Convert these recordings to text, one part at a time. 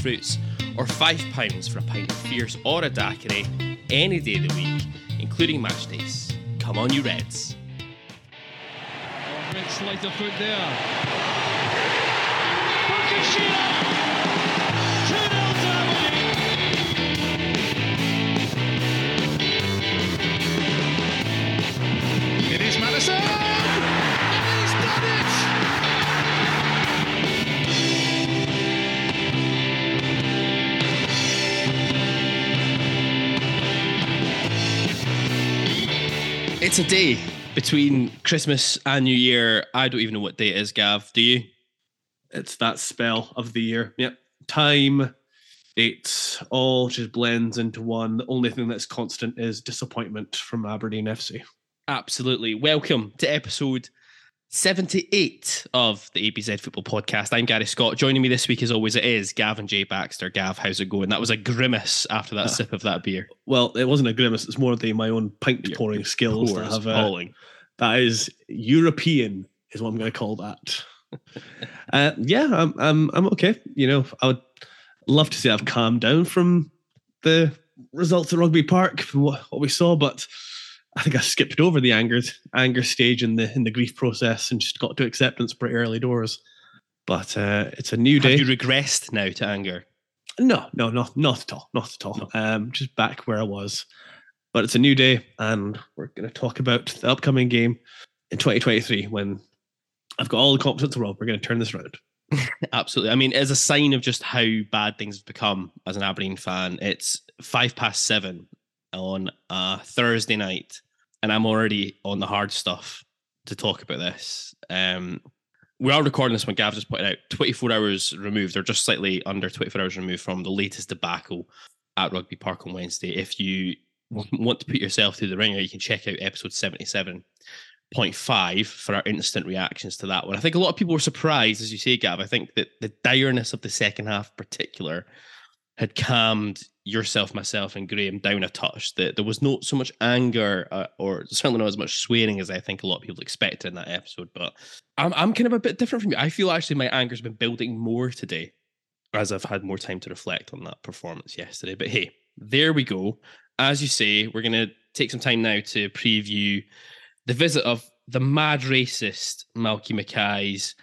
fruits, or £5 for a pint of fierce or a daiquiri any day of the week, including match days. Come on, you Reds. Oh, Red slight of foot there. It is Madison! It's a day between Christmas and New Year. I don't even know what day it is, Gav. Do you? It's that spell of the year. Yep. Time. It all just blends into one. The only thing that's constant is disappointment from Aberdeen FC. Absolutely. Welcome to episode 78 of the ABZ Football Podcast. I'm Gary Scott. Joining me this week, as always, it is Gavin J. Baxter. Gav, how's it going? That was a grimace after that Ah. sip of that beer. Well, it wasn't a grimace. It's more the my own pint pouring skills that have. Uh, that is European, is what I'm going to call that. uh, yeah, I'm, I'm, I'm okay. You know, I would love to say I've calmed down from the results at Rugby Park from what, what we saw, but I think I skipped over the anger anger stage in the in the grief process and just got to acceptance pretty early doors. But uh, it's a new day. Have you regressed now to anger? No, no, not not at all, not at all. Um, just back where I was. But it's a new day, and we're going to talk about the upcoming game in 2023 when I've got all the confidence in the world. We're going to turn this around. Absolutely. I mean, as a sign of just how bad things have become as an Aberdeen fan, it's five past seven on a Thursday night, and I'm already on the hard stuff to talk about this. Um, we are recording this when Gav just pointed out 24 hours removed, or just slightly under 24 hours removed from the latest debacle at Rugby Park on Wednesday. If you want to put yourself through the ringer, you can check out episode 77.5 for our instant reactions to that one. I think a lot of people were surprised, as you say, Gav. I think that the direness of the second half, in particular, had calmed yourself, myself, and Graham down a touch. That there was not so much anger, uh, or certainly not as much swearing as I think a lot of people expected in that episode. But I'm I'm kind of a bit different from you. I feel actually my anger's been building more today as I've had more time to reflect on that performance yesterday. But hey, there we go. As you say, we're going to take some time now to preview the visit of the mad racist Malky Mackay's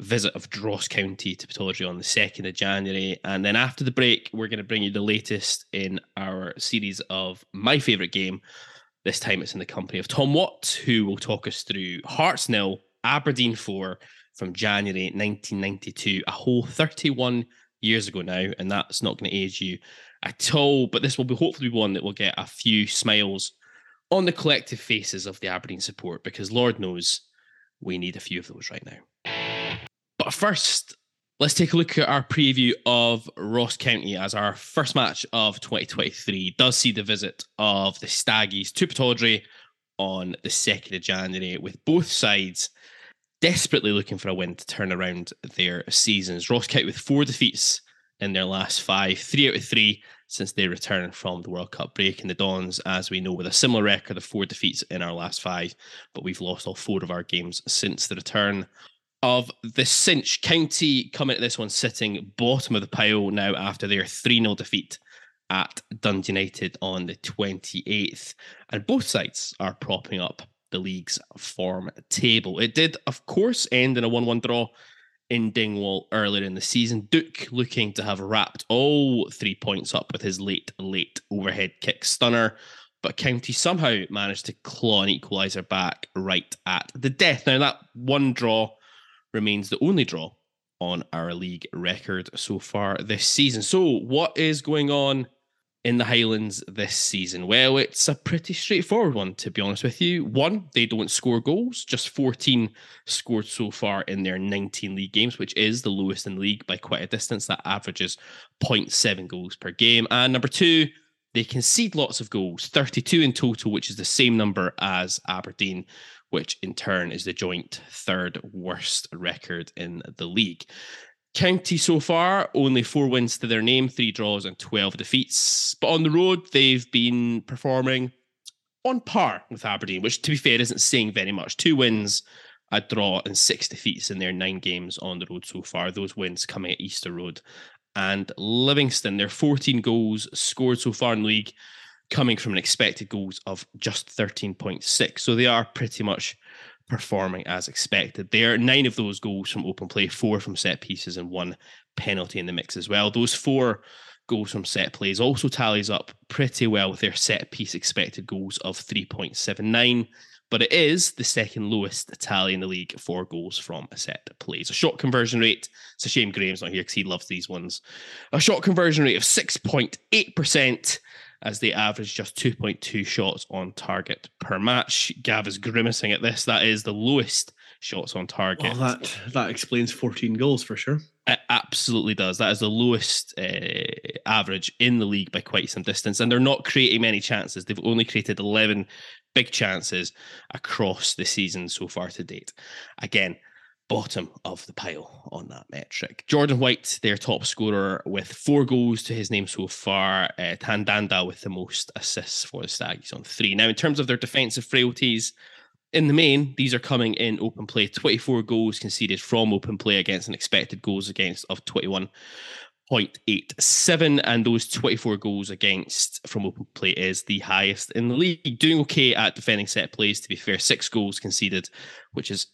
visit of Dross County to Pittodrie on the 2nd of January. And then after the break, we're going to bring you the latest in our series of my favourite game. This time it's in the company of Thom Watt, who will talk us through Hearts nil, Aberdeen 4 from January 1992, a whole 31 years ago now. And that's not going to age you at all. But this will be hopefully one that will get a few smiles on the collective faces of the Aberdeen support because Lord knows we need a few of those right now. But first, let's take a look at our preview of Ross County as our first match of 2023 does see the visit of the Staggies to Pittodrie on the 2nd of January with both sides desperately looking for a win to turn around their seasons. Ross County with four defeats in their last five, three out of three since they returned from the World Cup break. And the Dons, as we know, with a similar record of four defeats in our last five, but we've lost all four of our games since the return of the cinch. County coming at this one sitting bottom of the pile now after their 3 0 defeat at Dundee United on the 28th. And both sides are propping up the league's form table. It did, of course, end in a 1 1 draw in Dingwall earlier in the season. Duk looking to have wrapped all three points up with his late, late overhead kick stunner. But County somehow managed to claw an equaliser back right at the death. Now, that one draw remains the only draw on our league record so far this season. So, what is going on in the Highlands this season? Well, it's a pretty straightforward one, to be honest with you. One, they don't score goals, just 14 scored so far in their 19 league games, which is the lowest in the league by quite a distance. That averages 0.7 goals per game. And number two, they concede lots of goals, 32 in total, which is the same number as Aberdeen, which in turn is the joint third worst record in the league. County so far, only four wins to their name, three draws and 12 defeats. But on the road, they've been performing on par with Aberdeen, which to be fair isn't saying very much. Two wins, a draw, and six defeats in their nine games on the road so far. Those wins coming at Easter Road and Livingston. Their 14 goals scored so far in the league, coming from an expected goals of just 13.6. So they are pretty much performing as expected. There are nine of those goals from open play, four from set pieces, and one penalty in the mix as well. Those four goals from set plays also tallies up pretty well with their set piece expected goals of 3.79. But it is the second lowest tally in the league for goals from a set plays. A shot conversion rate. It's a shame Graham's not here because he loves these ones. A shot conversion rate of 6.8% as they average just 2.2 shots on target per match. Gav is grimacing at this. That is the lowest shots on target. Well, that that explains 14 goals for sure. It absolutely does. That is the lowest uh, average in the league by quite some distance, and they're not creating many chances. They've only created 11 big chances across the season so far to date. Again, bottom of the pile on that metric. Jordan White, their top scorer, with four goals to his name so far. Uh, Yan Dhanda with the most assists for the Stags on three. Now, in terms of their defensive frailties, in the main, these are coming in open play. 24 goals conceded from open play against an expected goals against of 21.87. And those 24 goals against from open play is the highest in the league. Doing okay at defending set plays, to be fair. Six goals conceded, which is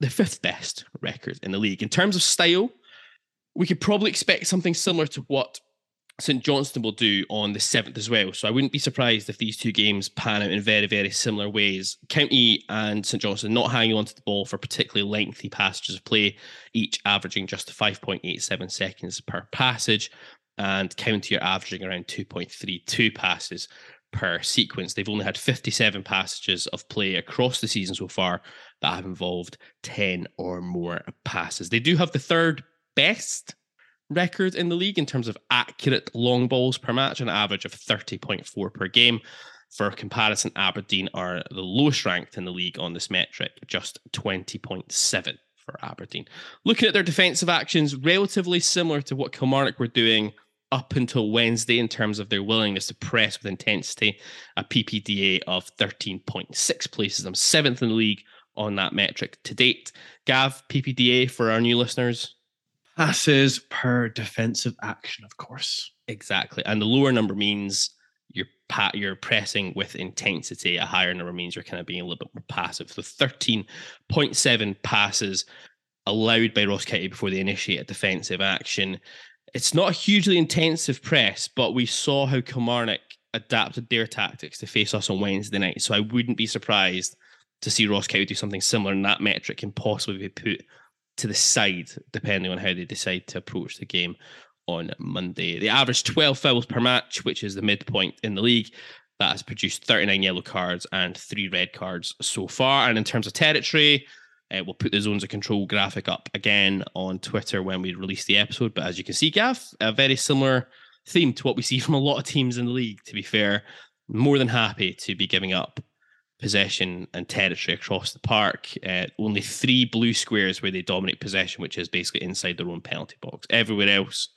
the fifth best record in the league. In terms of style, we could probably expect something similar to what St Johnstone will do on the 7th as well. So I wouldn't be surprised if these two games pan out in very, very similar ways. County and St Johnstone not hanging onto the ball for particularly lengthy passages of play, each averaging just 5.87 seconds per passage. And County are averaging around 2.32 passes per sequence. They've only had 57 passages of play across the season so far that have involved 10 or more passes. They do have the third best record in the league in terms of accurate long balls per match, an average of 30.4 per game. For comparison, Aberdeen are the lowest ranked in the league on this metric, just 20.7 for Aberdeen. Looking at their defensive actions, relatively similar to what Kilmarnock were doing up until Wednesday in terms of their willingness to press with intensity, a PPDA of 13.6 places them seventh in the league on that metric to date. Gav, PPDA for our new listeners? Passes per defensive action, of course. Exactly. And the lower number means you're pat you're pressing with intensity. A higher number means you're kind of being a little bit more passive. So 13.7 passes allowed by Ross County before they initiate a defensive action. It's not a hugely intensive press, but we saw how Kilmarnock adapted their tactics to face us on Wednesday night. So I wouldn't be surprised to see Ross County do something similar and that metric can possibly be put to the side, depending on how they decide to approach the game on Monday. They average 12 fouls per match, which is the midpoint in the league. That has produced 39 yellow cards and three red cards so far. And in terms of territory, uh, we'll put the zones of control graphic up again on Twitter when we release the episode. But as you can see, Gav, a very similar theme to what we see from a lot of teams in the league, to be fair. More than happy to be giving up possession and territory across the park. Uh, only three blue squares where they dominate possession, which is basically inside their own penalty box. Everywhere else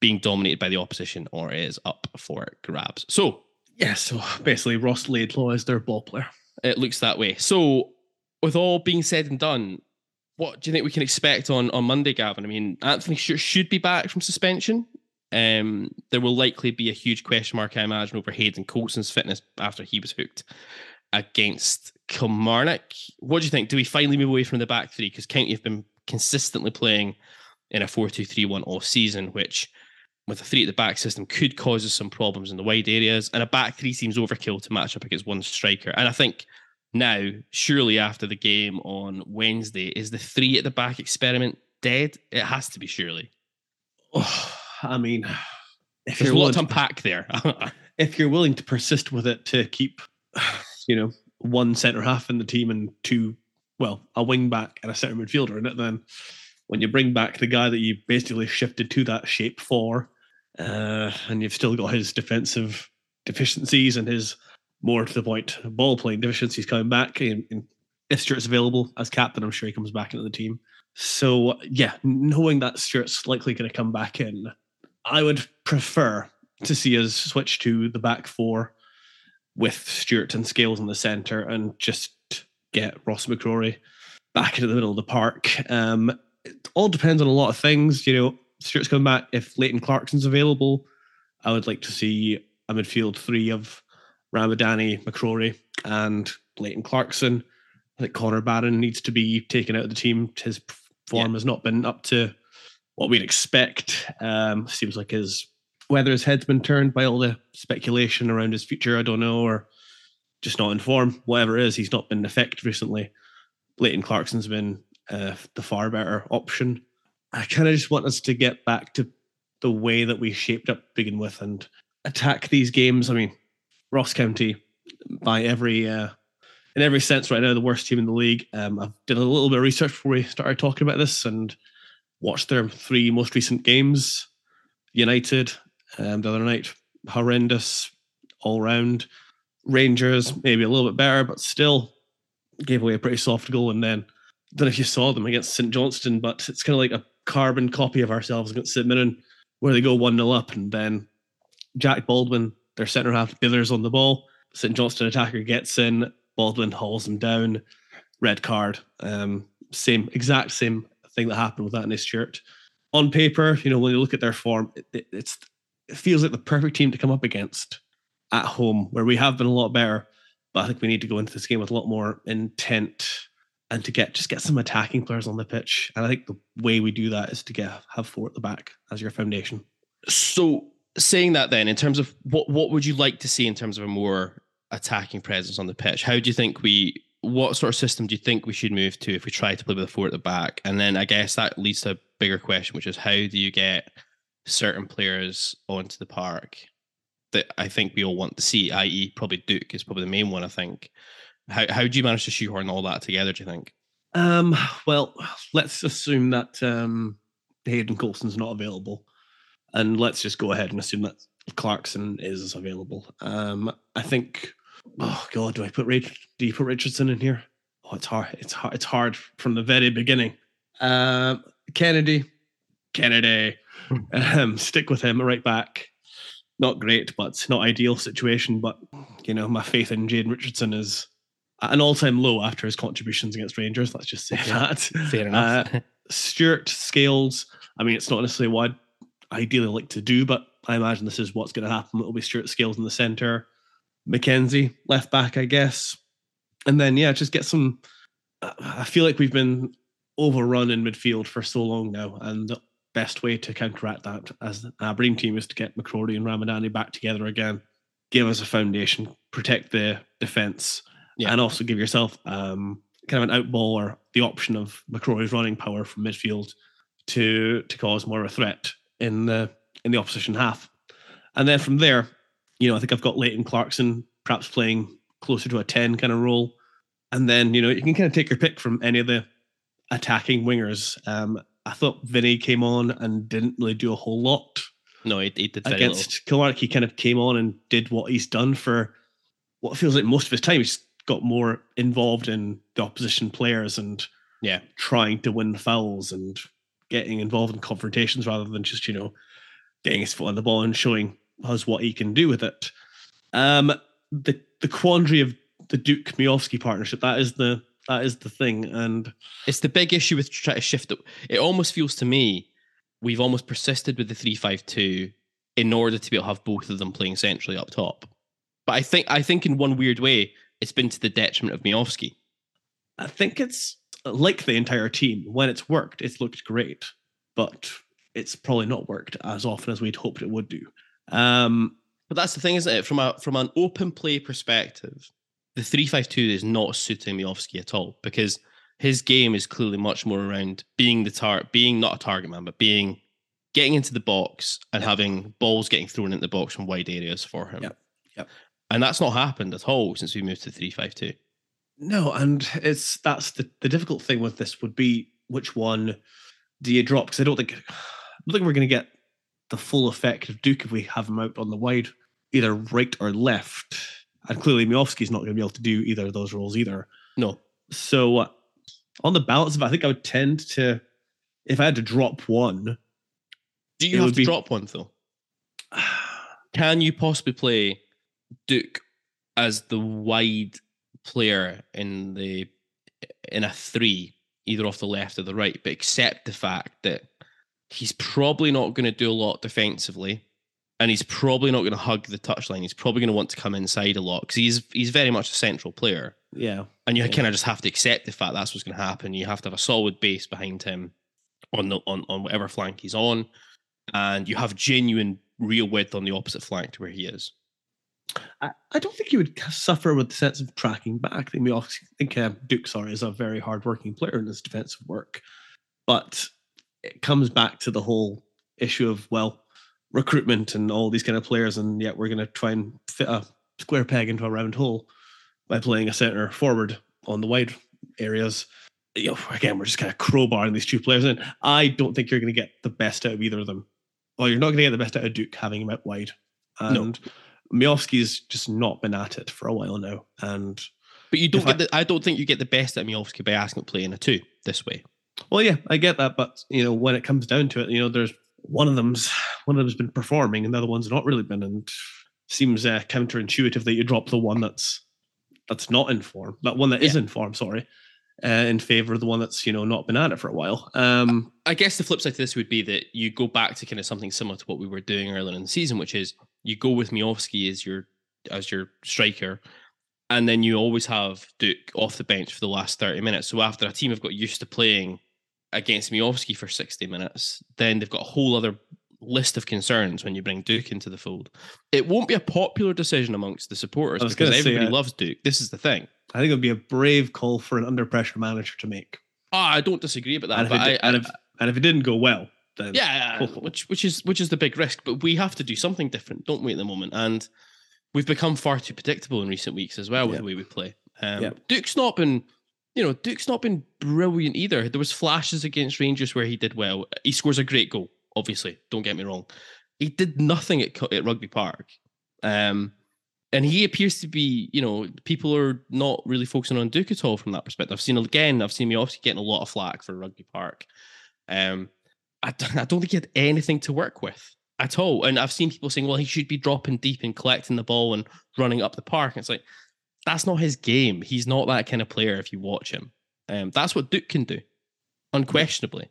being dominated by the opposition or is up for grabs. So, yeah, so basically Ross Laidlaw is their ball player. It looks that way. So, with all being said and done, what do you think we can expect on on Monday, Gavin? I mean, Anthony should, should be back from suspension. Um, there will likely be a huge question mark, I imagine, over Hayden Coulson's fitness after he was hooked against Kilmarnock. What do you think? Do we finally move away from the back three? Because County have been consistently playing in a 4 2 3 1 all season, which with a three at the back system could cause us some problems in the wide areas. And a back three seems overkill to match up against one striker. And I think now, surely after the game on Wednesday, is the three at the back experiment dead? It has to be, surely. Oh, I mean, if There's a lot to, unpack there. if you're willing to persist with it to keep, you know, one centre half in the team and two, well, a wing back and a centre midfielder in it, then when you bring back the guy that you basically shifted to that shape for, uh, and you've still got his defensive deficiencies and his more to the point ball playing deficiencies coming back. And, in, if Stewart's available as captain, I'm sure he comes back into the team. So yeah, knowing that Stewart's likely going to come back in, I would prefer to see us switch to the back four with Stewart and Scales in the centre and just get Ross McCrorie back into the middle of the park. Um, it all depends on a lot of things. You know, Stewart's coming back. If Leighton Clarkson's available, I would like to see a midfield three of Ramadani, McCrorie, and Leighton Clarkson. I think Connor Barron needs to be taken out of the team. His form yeah. has not been up to what we'd expect. Um, seems like his whether his head's been turned by all the speculation around his future, I don't know, or just not in form. Whatever it is, he's not been effective recently. Leighton Clarkson's been uh, the far better option. I kind of just want us to get back to the way that we shaped up to begin with and attack these games. I mean, Ross County, by every uh, in every sense, right now the worst team in the league. Um, I did a little bit of research before we started talking about this and watched their three most recent games. United um, the other night, horrendous all round. Rangers maybe a little bit better, but still gave away a pretty soft goal. And then I don't know if you saw them against St Johnstone, but it's kind of like a carbon copy of ourselves against St Mirren, where they go one 0 up, and then Jack Baldwin, their centre half, Billers on the ball. St Johnstone attacker gets in, Baldwin hauls him down, red card. Um, same exact same thing that happened with that in his shirt. On paper, you know, when you look at their form, it, it, it's it feels like the perfect team to come up against at home, where we have been a lot better. But I think we need to go into this game with a lot more intent and to get just get some attacking players on the pitch. And I think the way we do that is to get have four at the back as your foundation. So saying that then, in terms of what what would you like to see in terms of a more attacking presence on the pitch? How do you think we what sort of system do you think we should move to if we try to play with a four at the back? And then I guess that leads to a bigger question, which is how do you get certain players onto the park that I think we all want to see, i.e., probably Duk is probably the main one, I think. How how do you manage to shoehorn all that together, do you think? Um, well, let's assume that um, Hayden Coulson's not available. And let's just go ahead and assume that Clarkson is available. Um, I think oh god, do I put Rich, do you put Richardson in here? Oh, it's hard. It's hard. It's hard from the very beginning. Um, Kennedy, Kennedy, um, stick with him right back. Not great, but not ideal situation. But you know, my faith in Jade Richardson is at an all-time low after his contributions against Rangers. Let's just say that. Fair enough. Uh, Stewart Scales. I mean, it's not necessarily what I'd ideally like to do, but I imagine this is what's going to happen. It'll be Stewart Scales in the centre. MacKenzie, left back, I guess. And then, yeah, just get some. I feel like we've been overrun in midfield for so long now. And the best way to counteract that as an Aberdeen team is to get McCrorie and Ramadani back together again, give us a foundation, protect the defence, yeah. and also give yourself um, kind of an outball or the option of McCrorie's running power from midfield to to cause more of a threat in the in the opposition half. And then from there, you know, I think I've got Leighton Clarkson perhaps playing closer to a 10 kind of role. And then, you know, you can kind of take your pick from any of the attacking wingers. Um, I thought Vinny came on and didn't really do a whole lot. No, he, he did against Kilmarnock. He kind of came on and did what he's done for what feels like most of his time. He's got more involved in the opposition players and yeah, trying to win fouls and getting involved in confrontations rather than just you know getting his foot on the ball and showing us what he can do with it. Um, the the quandary of the Duk Miovski partnership that is the that is the thing, and it's the big issue with trying to shift it. It almost feels to me we've almost persisted with the three five two in order to be able to have both of them playing centrally up top. But I think I think in one weird way it's been to the detriment of Miovski. I think it's like the entire team. When it's worked, it's looked great, but it's probably not worked as often as we'd hoped it would do. Um, but that's the thing, isn't it? From a from an open play perspective, the three five two is not suiting Miovski at all because his game is clearly much more around being the target, being not a target man, but being getting into the box and yep. having balls getting thrown into the box from wide areas for him. Yep. Yep. And that's not happened at all since we moved to 352. No, and it's that's the, the difficult thing with this would be which one do you drop? Because I don't think I don't think we're going to get the full effect of Duk if we have him out on the wide, either right or left. And clearly, Miovski's not going to be able to do either of those roles either. No. So, uh, on the balance of it, I think I would tend to, if I had to drop one, Do you have to be- drop one though? Can you possibly play Duk as the wide player in the in a three, either off the left or the right, but accept the fact that he's probably not going to do a lot defensively, and he's probably not going to hug the touchline. He's probably going to want to come inside a lot because he's he's very much a central player, yeah, and you Yeah. kind of just have to accept the fact that's what's going to happen. You have to have a solid base behind him on the on on whatever flank he's on, and you have genuine real width on the opposite flank to where he is. I, I don't think he would suffer with the sense of tracking back. I think, Miovski, I think um, Duk, sorry, is a very hard-working player in his defensive work, but it comes back to the whole issue of well, recruitment and all these kind of players, and yet we're going to try and fit a square peg into a round hole by playing a center forward on the wide areas. You know, again, we're just kind of crowbarring these two players in. I don't think you're going to get the best out of either of them. Well, you're not going to get the best out of Duk having him out wide. No. And Miovski's just not been at it for a while now. And But you don't get I- the, I don't think you get the best out of Miovski by asking him to play in a two this way. well, yeah, I get that, but you know, when it comes down to it, you know, there's one of them's one of them's been performing, and the other one's not really been, and seems uh, counterintuitive that you drop the one that's that's not in form, that one that is Yeah. in form, sorry, uh, in favor of the one that's you know not been at it for a while. Um, I guess the flip side to this would be that you go back to kind of something similar to what we were doing earlier in the season, which is you go with Miovski as your as your striker, and then you always have Duk off the bench for the last 30 minutes. So after a team have got used to playing against Miovski for 60 minutes, then they've got a whole other list of concerns when you bring Duk into the fold. It won't be a popular decision amongst the supporters because gonna say, everybody uh, loves Duk. This is the thing. I think it would be a brave call for an under pressure manager to make, Ah, I don't disagree about that, and if, but it, I, and, if, and if it didn't go well, then Yeah, which which is which is the big risk. But we have to do something different, don't we, at the moment? And we've become far too predictable in recent weeks as well with Yeah. the way we play. Um, Yeah. Duk's not been, you know, Duk's not been brilliant either. There was flashes against Rangers where he did well. He scores a great goal. Obviously, don't get me wrong. He did nothing at, at Rugby Park. Um, and he appears to be, you know, people are not really focusing on Duk at all from that perspective. I've seen again, I've seen me obviously getting a lot of flack for Rugby Park. Um, I, I don't think he had anything to work with at all. And I've seen people saying, well, he should be dropping deep and collecting the ball and running up the park. And it's like, that's not his game. He's not that kind of player if you watch him. Um, that's what Duk can do, unquestionably.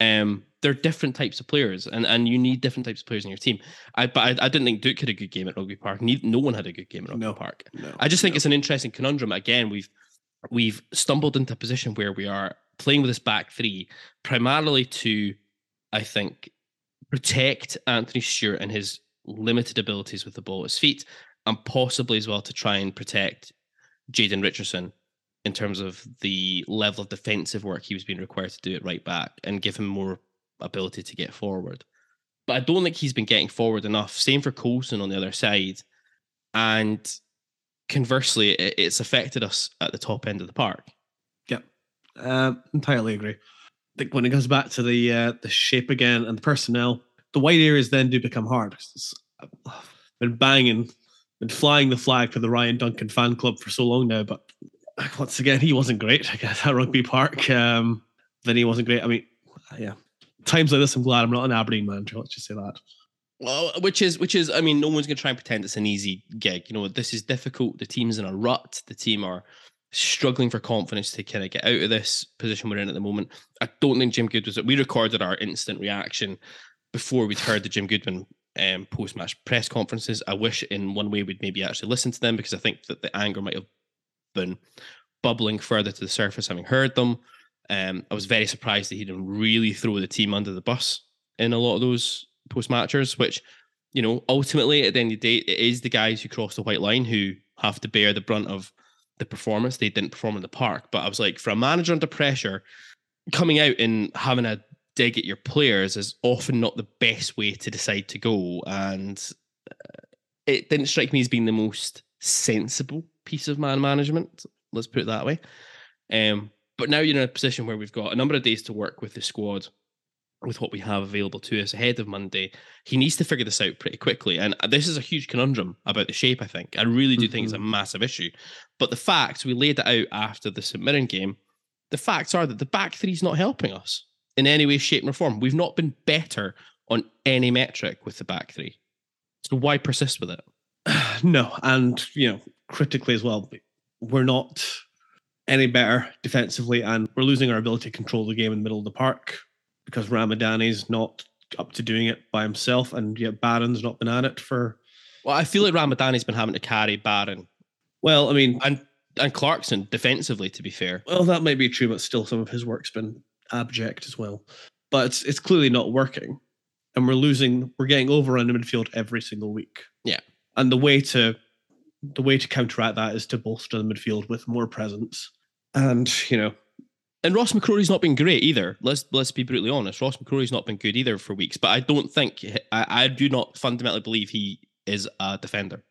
Um, they're different types of players, and, and you need different types of players in your team. I but I, I didn't think Duk had a good game at Rugby Park. No one had a good game at Rugby No. Park. no, I just think no. it's an interesting conundrum. Again, we've we've stumbled into a position where we are playing with this back three primarily to, I think, protect Anthony Stewart and his limited abilities with the ball at his feet, and possibly as well to try and protect Jayden Richardson in terms of the level of defensive work he was being required to do at right back and give him more ability to get forward. But I don't think he's been getting forward enough. Same for Coulson on the other side. And conversely, it's affected us at the top end of the park. Uh, entirely agree. I think when it goes back to the uh, the shape again and the personnel, the white areas then do become hard. it's- I've been banging, been flying the flag for the Ryan Duncan fan club for so long now, but once again, he wasn't great. I guess at Rugby Park, um, then he wasn't great. I mean, yeah, times like this, I'm glad I'm not an Aberdeen manager. Let's just say that. Well, which is which is, I mean, no one's going to try and pretend it's an easy gig. You know, this is difficult. The team's in a rut. The team are struggling for confidence to kind of get out of this position we're in at the moment. I don't think Jim Good was. it. We recorded our instant reaction before we'd heard the Jim Goodwin um, post-match press conferences. I wish in one way we'd maybe actually listen to them because I think that the anger might have been bubbling further to the surface having heard them. Um, I was very surprised that he didn't really throw the team under the bus in a lot of those post matchers, which, you know, ultimately at the end of the day, it is the guys who cross the white line who have to bear the brunt of the performance. They didn't perform in the park. But I was like, for a manager under pressure, coming out and having a dig at your players is often not the best way to decide to go. And uh, it didn't strike me as being the most sensible piece of man management. Let's put it that way. Um, but now you're in a position where we've got a number of days to work with the squad, with what we have available to us ahead of Monday. He needs to figure this out pretty quickly. And this is a huge conundrum about the shape, I think. I really do think it's a mm-hmm. massive issue. But the facts, we laid it out after the St. Mirren game. The facts are that the back three is not helping us in any way, shape, or form. We've not been better on any metric with the back three. So why persist with it? No, and you know, critically as well, we're not any better defensively, and we're losing our ability to control the game in the middle of the park because Ramadani's not up to doing it by himself, and yet Barron's not been at it for. Well, I feel like Ramadani's been having to carry Barron Well, I mean, and and Clarkson defensively. To be fair, well, that might be true, but still, some of his work's been abject as well. But it's it's clearly not working, and we're losing. We're getting overrun in the midfield every single week. Yeah. and the way to the way to counteract that is to bolster the midfield with more presence, and you know, and Ross McCrorie's not been great either. Let's let's be brutally honest. Ross McCrorie's not been good either for weeks. But I don't think I, I do not fundamentally believe he is a defender.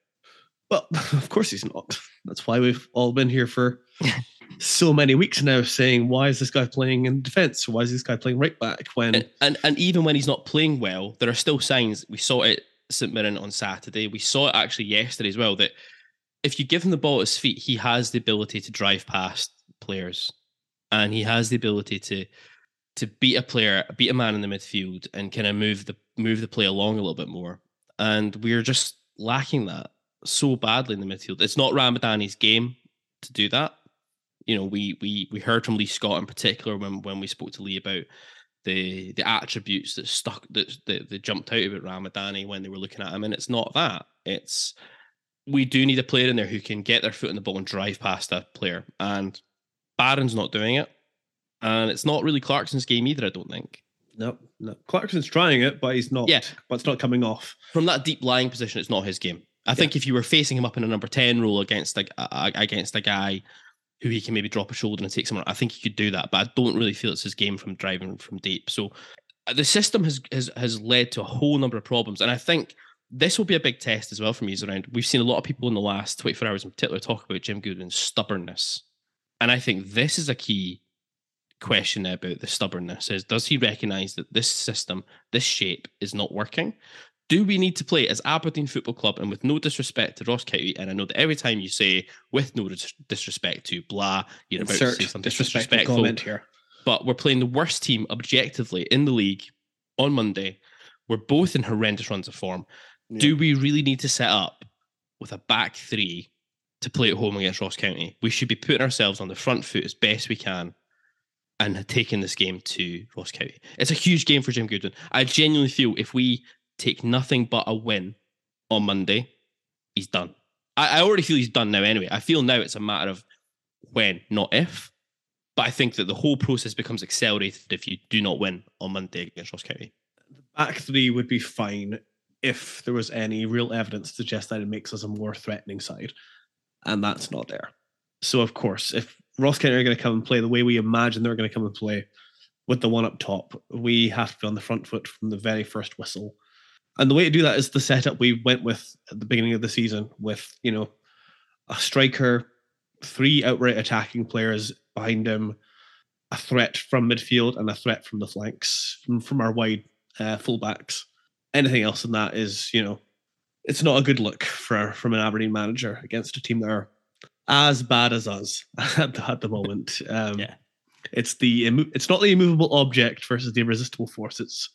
Well, of course he's not. That's why we've all been here for so many weeks now saying, why is this guy playing in defense? Why is this guy playing right back? When And, and and even when he's not playing well, there are still signs. We saw it at St Mirren on Saturday. We saw it actually yesterday as well. That if you give him the ball at his feet, he has the ability to drive past players, and he has the ability to to beat a player, beat a man in the midfield, and kind of move the move the play along a little bit more. And we're just lacking that so badly in the midfield. It's not Ramadani's game to do that. You know, we we we heard from Lee Scott in particular when when we spoke to Lee about the the attributes that stuck that that, that jumped out about Ramadani when they were looking at him, and it's not that. It's we do need a player in there who can get their foot in the ball and drive past a player, and Barron's not doing it, and it's not really Clarkson's game either. I don't think no, no, Clarkson's trying it, but he's not. Yeah. but it's not coming off. from that deep lying position, it's not his game. I think if you were facing him up in a number ten role against a, a against a guy who he can maybe drop a shoulder and take someone, I think he could do that. But I don't really feel it's his game from driving from deep. So uh, the system has has has led to a whole number of problems, and I think this will be a big test as well for me. Around we've seen a lot of people in the last twenty four hours in particular talk about Jim Goodwin's stubbornness, and I think this is a key question about the stubbornness is does he recognize that this system this shape is not working do we need to play as Aberdeen Football Club and with no disrespect to Ross County? And I know that every time you say with no dis- disrespect to blah, you're about to say something disrespectful disrespectful. comment here. But we're playing the worst team objectively in the league on Monday. We're both in horrendous runs of form. Do we really need to set up with a back three to play at home against Ross County? We should be putting ourselves on the front foot as best we can and taking this game to Ross County. It's a huge game for Jim Goodwin. I genuinely feel if we take nothing but a win on Monday, he's done. I, I already feel he's done now anyway. I feel now it's a matter of when, not if. But I think that the whole process becomes accelerated if you do not win on Monday against Ross County. The Back three would be fine if there was any real evidence to suggest that it makes us a more threatening side, and that's not there. So of course, if Ross County are going to come and play the way we imagine they're going to come and play, with the one up top, we have to be on the front foot from the very first whistle. And the way to do that is the setup we went with at the beginning of the season, with you know a striker, three outright attacking players behind him, a threat from midfield, and a threat from the flanks from from our wide uh, fullbacks. Anything else than that is you know it's not a good look for from an Aberdeen manager against a team that are as bad as us at the, at the moment. Um, Yeah. it's the it's not the immovable object versus the irresistible force. It's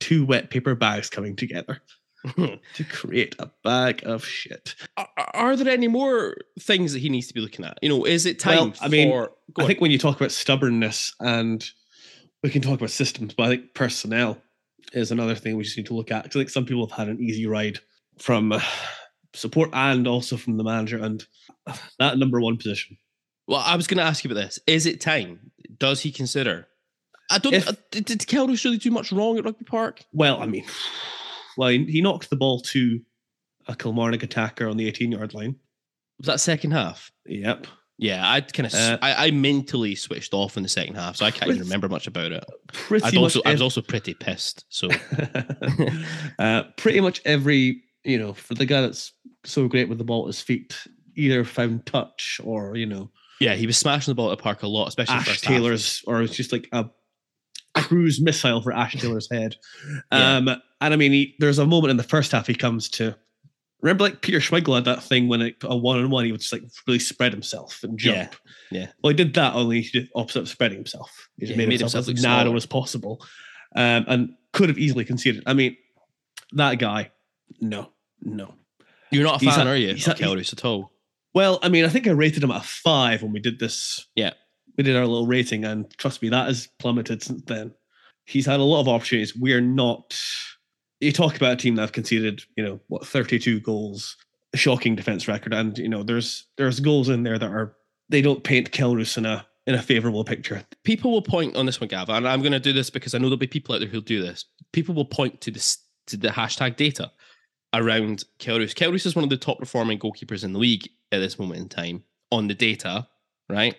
two wet paper bags coming together to create a bag of shit. are, are there any more things that he needs to be looking at? You know, is it time Well, I mean, for? I on. think when you talk about stubbornness, and we can talk about systems, but I think personnel is another thing we just need to look at. 'Cause I think some people have had an easy ride from uh, support and also from the manager, and that number one position. Well, I was going to ask you about this. Is it time? Does he consider? I don't. If- uh, did, did Kelle Roos really do much wrong at Rugby Park? Well, I mean, well, he, he knocked the ball to a Kilmarnock attacker on the 18 yard line. Was that second half? Yep. Yeah, I kind of. Uh, I, I mentally switched off in the second half, so I can't even remember much about it. Pretty I'd much also, I was also pretty pissed. So uh, pretty much every you know, for the guy that's so great with the ball at his feet, either found touch or you know, Yeah, he was smashing the ball at the park a lot, especially Ash. Taylor's, or it's just like a cruise missile for Ash Taylor's head. Yeah. Um, and I mean, he, there's a moment in the first half he comes to. Remember, like Peter Schmeichel had that thing when it, a one on one, he would just like really spread himself and jump. Yeah, yeah. Well, he did that only he did opposite of spreading himself. He just Yeah, made, made himself, himself as narrow smaller. as possible, um, and could have easily conceded. I mean, that guy, no, no. You're not a He's fan, a- are you? he's Kelle Roos at all. Well, I mean, I think I rated him at a five when we did this. Yeah. We did our little rating, and trust me, that has plummeted since then. He's had a lot of opportunities. We're not. You talk about a team that have conceded, you know, what, 32 goals, a shocking defense record, and you know, there's there's goals in there that are they don't paint Kelle Roos in a in a favorable picture. People will point on this one, Gav, and I'm going to do this because I know there'll be people out there who'll do this. People will point to this to the hashtag data around Kelle Roos. Kelrus is one of the top performing goalkeepers in the league at this moment in time on the data, right?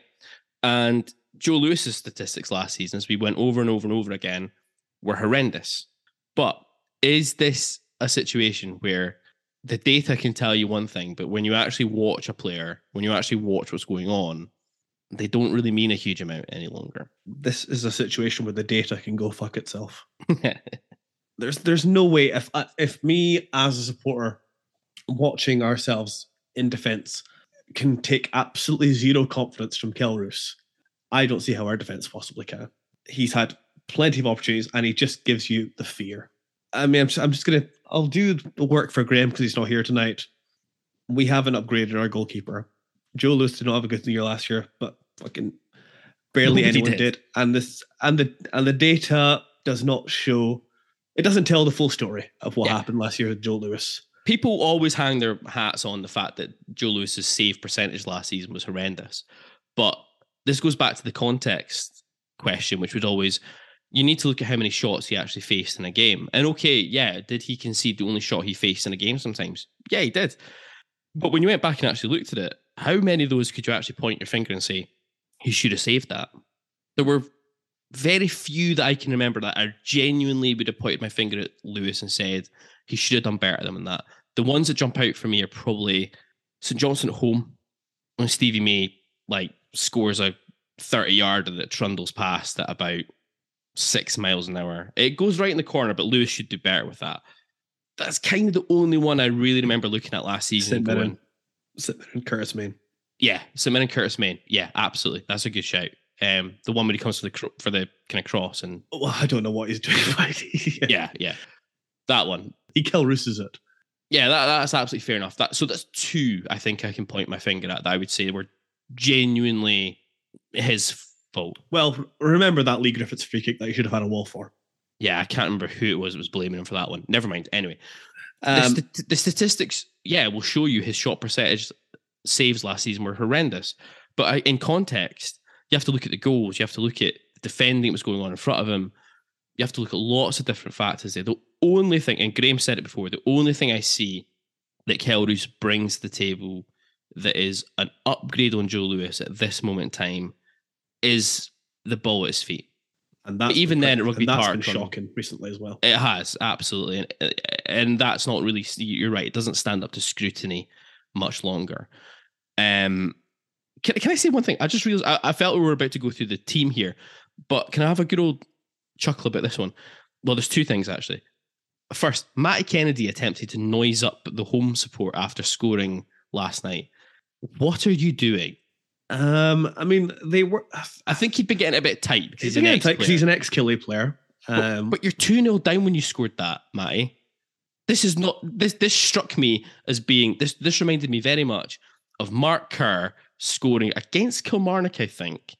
And Joe Lewis's statistics last season, as we went over and over and over again, were horrendous. But is this a situation where the data can tell you one thing, but when you actually watch a player, when you actually watch what's going on, they don't really mean a huge amount any longer. This is a situation where the data can go fuck itself. there's there's no way if uh, if me as a supporter watching ourselves in defense can take absolutely zero confidence from Kelle Roos, I don't see how our defense possibly can. He's had plenty of opportunities and he just gives you the fear. I mean, I'm just, I'm just gonna I'll do the work for Graham because he's not here tonight. We haven't upgraded our goalkeeper. Joe Lewis did not have a good year last year, but fucking barely Nobody anyone did. did. And this and the and the data does not show it doesn't tell the full story of what Yeah. happened last year with Joe Lewis. People always hang their hats on the fact that Joe Lewis's save percentage last season was horrendous. But this goes back to the context question, which would always you need to look at how many shots he actually faced in a game. And okay, yeah, did he concede the only shot he faced in a game sometimes? Yeah, he did. But when you went back and actually looked at it, how many of those could you actually point your finger and say, he should have saved that? There were very few that I can remember that I genuinely would have pointed my finger at Lewis and said, he should have done better than that. The ones that jump out for me are probably St. Johnstone at home when Stevie May like scores a 30 yarder that trundles past at about six miles an hour. It goes right in the corner, but Lewis should do better with that. That's kind of the only one I really remember looking at last season and St. going, Mirren. Curtis Main. yeah, St. and Curtis Main. Yeah, absolutely. That's a good shout. Um, the one where he comes for the cro- for the kind of cross and Well, I don't know what he's doing. but he- yeah, yeah, that one. he Kelle Roos's it. Yeah, that, that's absolutely fair enough. That so that's two. I think I can point my finger at that I would say were genuinely his fault. Well, remember that Leigh Griffiths free kick that he should have had a wall for. Yeah, I can't remember who it was that was blaming him for that one. Never mind. Anyway, the, Um, st- the statistics, yeah, will show you his shot percentage saves last season were horrendous. But in context, you have to look at the goals. You have to look at defending that was going on in front of him. You have to look at lots of different factors there. The only thing, and Graham said it before, the only thing I see that Kelle Roos brings to the table that is an upgrade on Joe Lewis at this moment in time is the ball at his feet. and that's even been then at Rugby Park been shocking recently as well. It has absolutely, and, and that's not really. You're right. It doesn't stand up to scrutiny much longer. Um, can, can I say one thing? I just realized I, I felt we were about to go through the team here, but can I have a good old chuckle about this one? Well, there's two things actually. First, Matty Kennedy attempted to noise up the home support after scoring last night. What are you doing? Um, I mean, they were. I think he'd been getting a bit tight because He's he's, an because ex-player. he's an ex Killy player. But- Um, but, you're 2 0 down when you scored that, Matty. This is not this this struck me as being this this reminded me very much of Mark Kerr scoring against Kilmarnock, I think,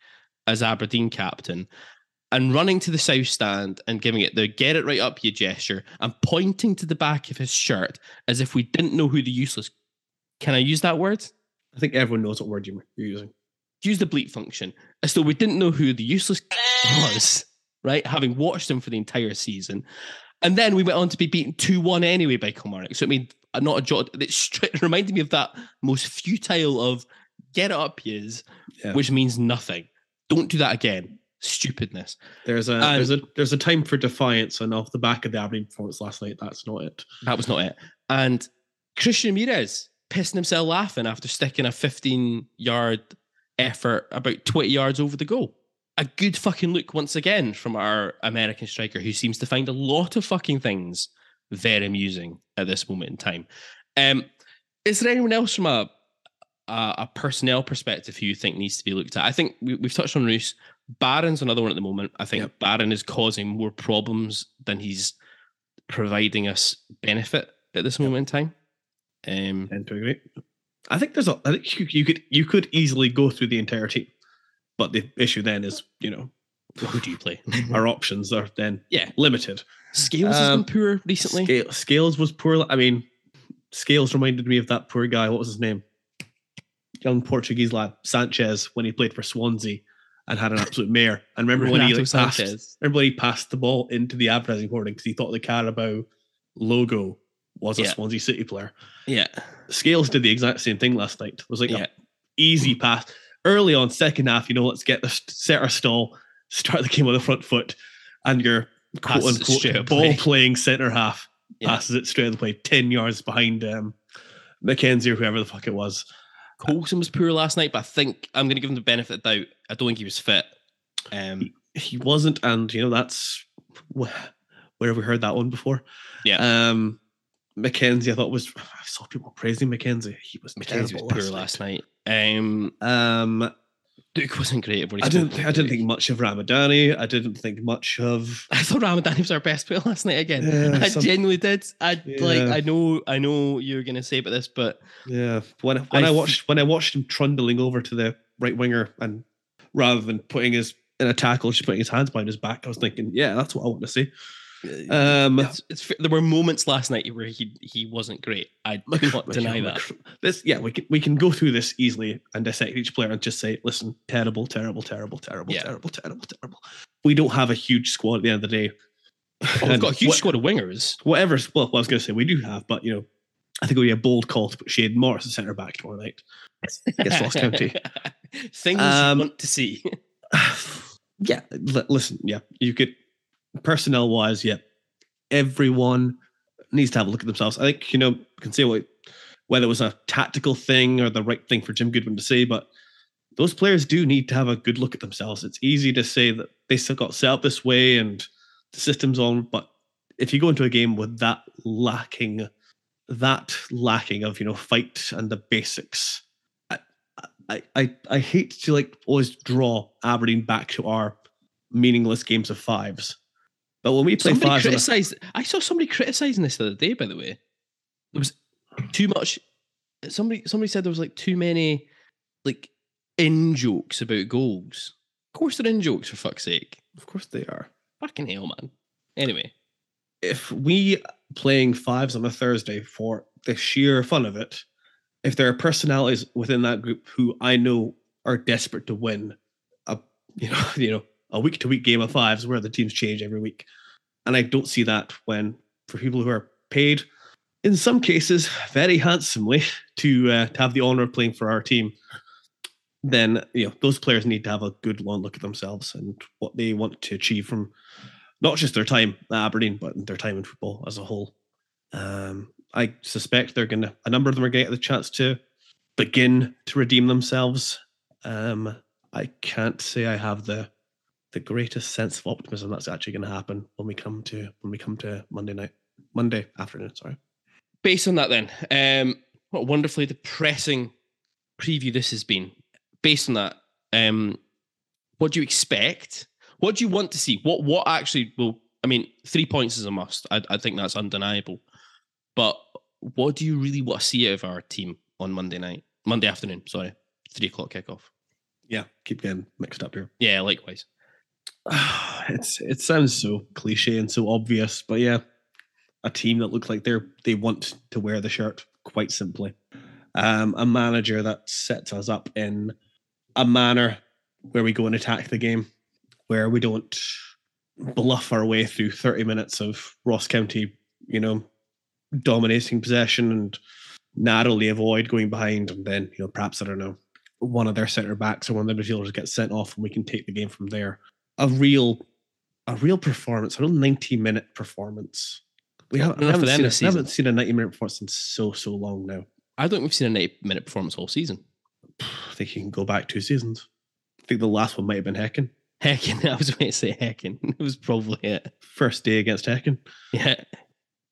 as Aberdeen captain, and running to the south stand and giving it the get it right up you gesture and pointing to the back of his shirt as if we didn't know who the useless can I use that word? I think everyone knows what word you- you're using. use the bleep function as though we didn't know who the useless was, right? Having watched him for the entire season. And then we went on to be beaten 2 1 anyway by Kilmarnock. So, I mean, not a jot. It reminded me of that most futile of get it up, yous, Yeah. which means nothing. Don't do that again. Stupidness. There's a And- there's a there's a time for defiance, and off the back of the Aberdeen performance last night, that's not it. That was not it. And Christian Ramirez pissing himself laughing after sticking a 15 yard effort about 20 yards over the goal. A good fucking look once again from our American striker who seems to find a lot of fucking things very amusing at this moment in time. Um, is there anyone else from a, a, a personnel perspective who you think needs to be looked at? I think we, we've touched on Roos. Barron's another one at the moment. I think Yep. Barron is causing more problems than he's providing us benefit at this moment in time. Um, tend to agree. I think there's a. I think you, you could you could easily go through the entire team, but the issue then is you know who do you play? our options are then Yeah. limited. Scales has Um, been poor recently. Scale, Scales was poor. I mean, Scales reminded me of that poor guy. What was his name? Young Portuguese lad Sanches when he played for Swansea and had an absolute mare. And remember when he like, passed, remember when he passed the ball into the advertising hoarding because he thought the Carabao logo was a Yeah. Swansea City player. Yeah. Scales did the exact same thing last night. It was like Yeah. a easy pass early on, second half. You know, let's get this set our stall, start the game on the front foot, and your quote Passes it straight unquote ball play. playing centre half Yeah. passes it straight to the play, ten yards behind um, MacKenzie or whoever the fuck it was. Coulson was poor last night, but I think I'm going to give him the benefit of the doubt. I don't think he was fit. Um, He wasn't, and you know that's wh- where have we heard that one before? Yeah. Um, MacKenzie, I thought was I saw people praising MacKenzie. He was MacKenzie was poor last night. Um, Um, Duk wasn't great. I didn't. I didn't think much of Ramadani. I didn't think much of. I thought Ramadani was our best player last night again. Yeah, I some- genuinely did. I like. I know. I know you're going to say about this, but Yeah, when when I I, watched when I watched him trundling over to the right winger and rather than putting his in a tackle, just putting his hands behind his back, I was thinking, yeah, that's what I want to see. Um, it's, it's, there were moments last night where he he wasn't great. I do not deny that. This, yeah, we can we can go through this easily and dissect each player and just say, listen, terrible, terrible, terrible, terrible, Yeah. terrible, terrible, terrible. We don't have a huge squad at the end of the day. Oh, we've got a huge what- squad of wingers. Whatever. Well, I was going to say, we do have, but you know, I think it would be a bold call to put Shayden Morris as centre back tomorrow night. Against Ross County. Things Um, you want to see. yeah, li- listen, yeah, you could personnel wise, yeah, everyone needs to have a look at themselves. I think you know you can say what whether it was a tactical thing or the right thing for Jim Goodwin to say, but those players do need to have a good look at themselves. It's easy to say that they still got set up this way and the system's on, but if you go into a game with that lacking, that lacking of you know fight and the basics, I I I, I hate to like always draw Aberdeen back to our meaningless games of fives, but when we play Somebody fives, criticized. I saw somebody criticizing this the other day. By the way, there was too much. Somebody somebody said there was like too many like in jokes about goals. Of course, they're in jokes for fuck's sake. of course they are. Fucking hell, man. Anyway, if we playing fives on a Thursday for the sheer fun of it, if there are personalities within that group who I know are desperate to win a you know you know a week to week game of fives where the teams change every week, and I don't see that when for people who are paid in some cases very handsomely to uh, to have the honor of playing for our team. Then you know those players need to have a good long look at themselves and what they want to achieve from not just their time at Aberdeen, but their time in football as a whole. Um, I suspect they're gonna a number of them are gonna get the chance to begin to redeem themselves. Um, I can't say I have the the greatest sense of optimism that's actually gonna happen when we come to when we come to Monday night. Monday afternoon, sorry. based on that, then, um, what a wonderfully depressing preview this has been. Based on that, um, what do you expect? What do you want to see? What what actually will? I mean, three points is a must. I, I think that's undeniable. But what do you really want to see out of our team on Monday night, Monday afternoon? Sorry, three o'clock kickoff. Yeah, keep getting mixed up here. Yeah, likewise. it's it sounds so cliche and so obvious, but yeah, a team that look like they're they want to wear the shirt. Quite simply, um, a manager that sets us up in a manner where we go and attack the game, where we don't bluff our way through thirty minutes of Ross County, you know, dominating possession and narrowly avoid going behind, and then you know perhaps I don't know one of their centre backs or one of their midfielders gets sent off, and we can take the game from there a real a real performance, a real 90 minute performance We Well, haven't, haven't, seen, a, we season. haven't seen a 90 minute performance in so, so long now. I don't think we've seen a 90 minute performance all season. I think you can go back two seasons. I think the last one might have been Häcken. Heckin, I was going to say Heckin. It was probably it. First day against Häcken Yeah.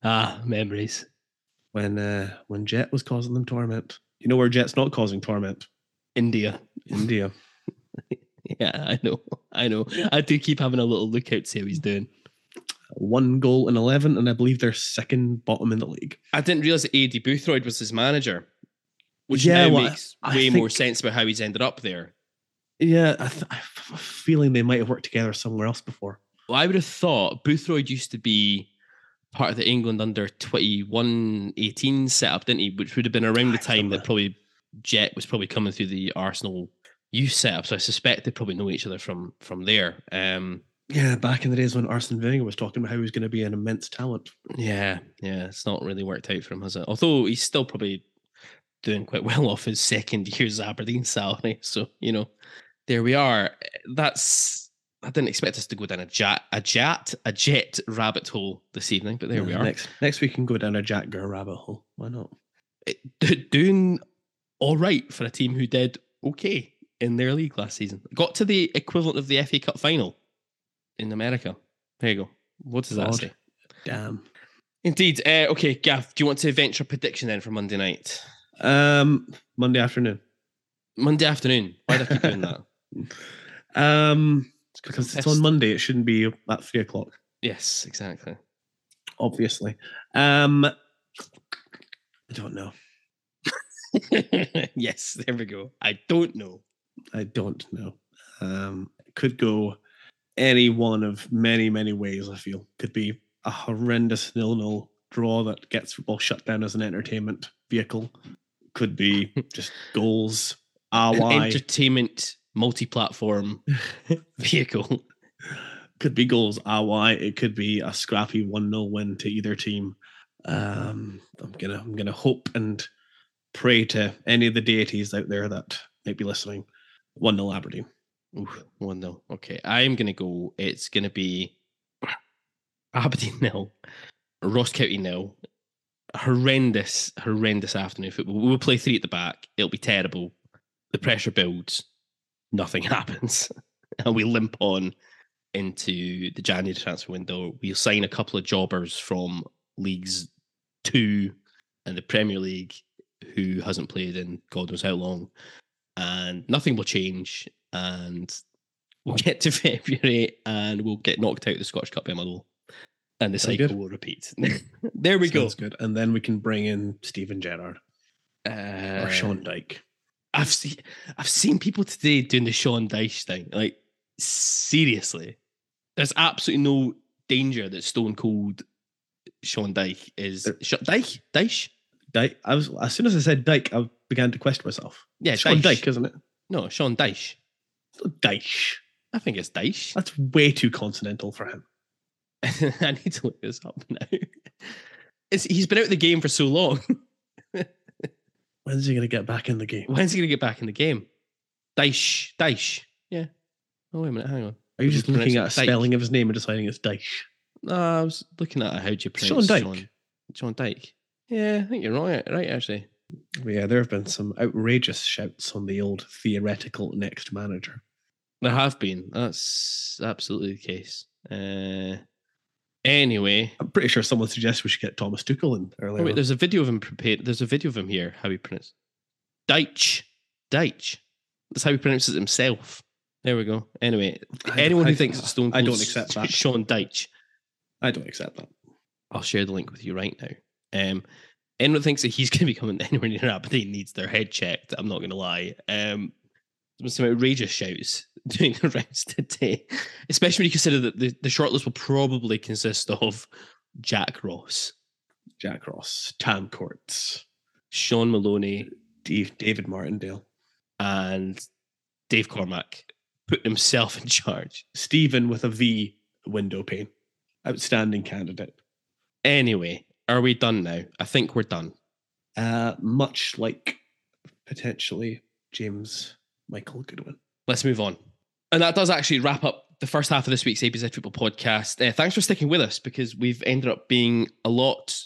Ah, memories. when uh, when Jet was causing them torment. You know where Jet's not causing torment? India. India. Yeah, I know. I know. I do keep having a little look out to see how he's doing. One goal in 11, and I believe they're second bottom in the league. I didn't realize that Aidy Boothroyd was his manager, which Yeah, now well, makes I way more think- sense about how he's ended up there. Yeah, I, th- I have a feeling they might have worked together somewhere else before. Well, I would have thought Boothroyd used to be part of the England under 21 18 setup, didn't he? Which would have been around the time that probably Jet was probably coming through the Arsenal youth setup. So I suspect they probably know each other from from there. Um, Yeah, back in the days when Arsene Wenger was talking about how he was going to be an immense talent. yeah, yeah, it's not really worked out for him, has it? Although he's still probably doing quite well off his second year's Aberdeen salary. So, you know, there we are. That's I didn't expect us to go down a jet, a jet, a jet rabbit hole this evening, but there we are. Next next we can go down a Jack Gurr rabbit hole. Why not? It- doing all right for a team who did okay in their league last season. Got to the equivalent of the FA Cup final in America. There you go. What does that God. say? Damn. Indeed. Uh, okay, Gav, do you want to venture a prediction then for Monday night? Um, Monday afternoon. Monday afternoon. Why do I keep doing that? Um, It's 'cause because it's on. Monday. It shouldn't be at three o'clock. Yes, exactly. Obviously. Um, I don't know. yes, there we go. I don't know. I don't know. Um, it could go any one of many, many ways. I feel could be a horrendous nil-nil draw that gets football shut down as an entertainment vehicle. Could be just goals. RY. entertainment multi-platform vehicle. could be goals RY. It could be a scrappy one 0 win to either team. Um, I'm gonna I'm gonna hope and pray to any of the deities out there that might be listening. One 0 Aberdeen. Ooh, one nil. Okay, I'm gonna go. It's gonna be Aberdeen nil, Ross County nil. Horrendous, horrendous afternoon football. We'll play three at the back. It'll be terrible. The pressure builds. Nothing happens, and we limp on into the January transfer window. We'll sign a couple of jobbers from leagues two and the Premier League who hasn't played in God knows how long, and nothing will change. And we'll get to February and we'll get knocked out of the Scottish Cup MLO. And the cycle good? will repeat. there we Sounds go. good. And then we can bring in Steven Gerrard Uh, or Sean Dyke. I've seen I've seen people today doing the Sean Dyche thing. Like seriously, there's absolutely no danger that Stone Cold Sean Dyke is Sh- Dyche Dyche. Dyke. I was as soon as I said Dyke, I began to question myself. Yeah, Sean Dyche. Isn't it? No, Sean Dyche. Dyche. I think it's Dyche. That's way too continental for him. I need to look this up now. It's, he's been out of the game for so long. When's he going to get back in the game? When's he going to get back in the game? Dyche. Dyche. Yeah. Oh, wait a minute. Hang on. Are you just looking at a Dyke? spelling of his name and deciding it's Dyche? No, I was looking at how do you Sean pronounce Dyke. Sean, Sean Dyke. Yeah, I think you're right. Right, actually. Yeah, there have been some outrageous shouts on the old theoretical next manager. There have been. That's absolutely the case. Uh, anyway, I'm pretty sure someone suggested we should get Thomas Tuchel in oh, earlier. wait, on. there's a video of him prepared. There's a video of him here. How he pronounces Deitch. Deitch. That's how he pronounces it himself. There we go. Anyway, I- anyone who I- thinks it's Stone I don't accept that. Sean Deitch, I don't accept that. I'll share the link with you right now. Um, anyone thinks that he's going to be coming anywhere near Aberdeen needs their head checked. I'm not going to lie. Um, some outrageous shouts doing the rounds today, especially when you consider that the, the shortlist will probably consist of Jack Ross, Jack Ross, Tam Courts, Shaun Maloney, Dave, David Martindale, and Dave Cormack putting himself in charge. Stephen with a V window pane. Outstanding candidate. Anyway, are we done now? I think we're done. Uh, much like potentially James Michael Goodwin. Let's move on. And that does actually wrap up the first half of this week's ABZ Football Podcast. Uh, thanks for sticking with us because we've ended up being a lot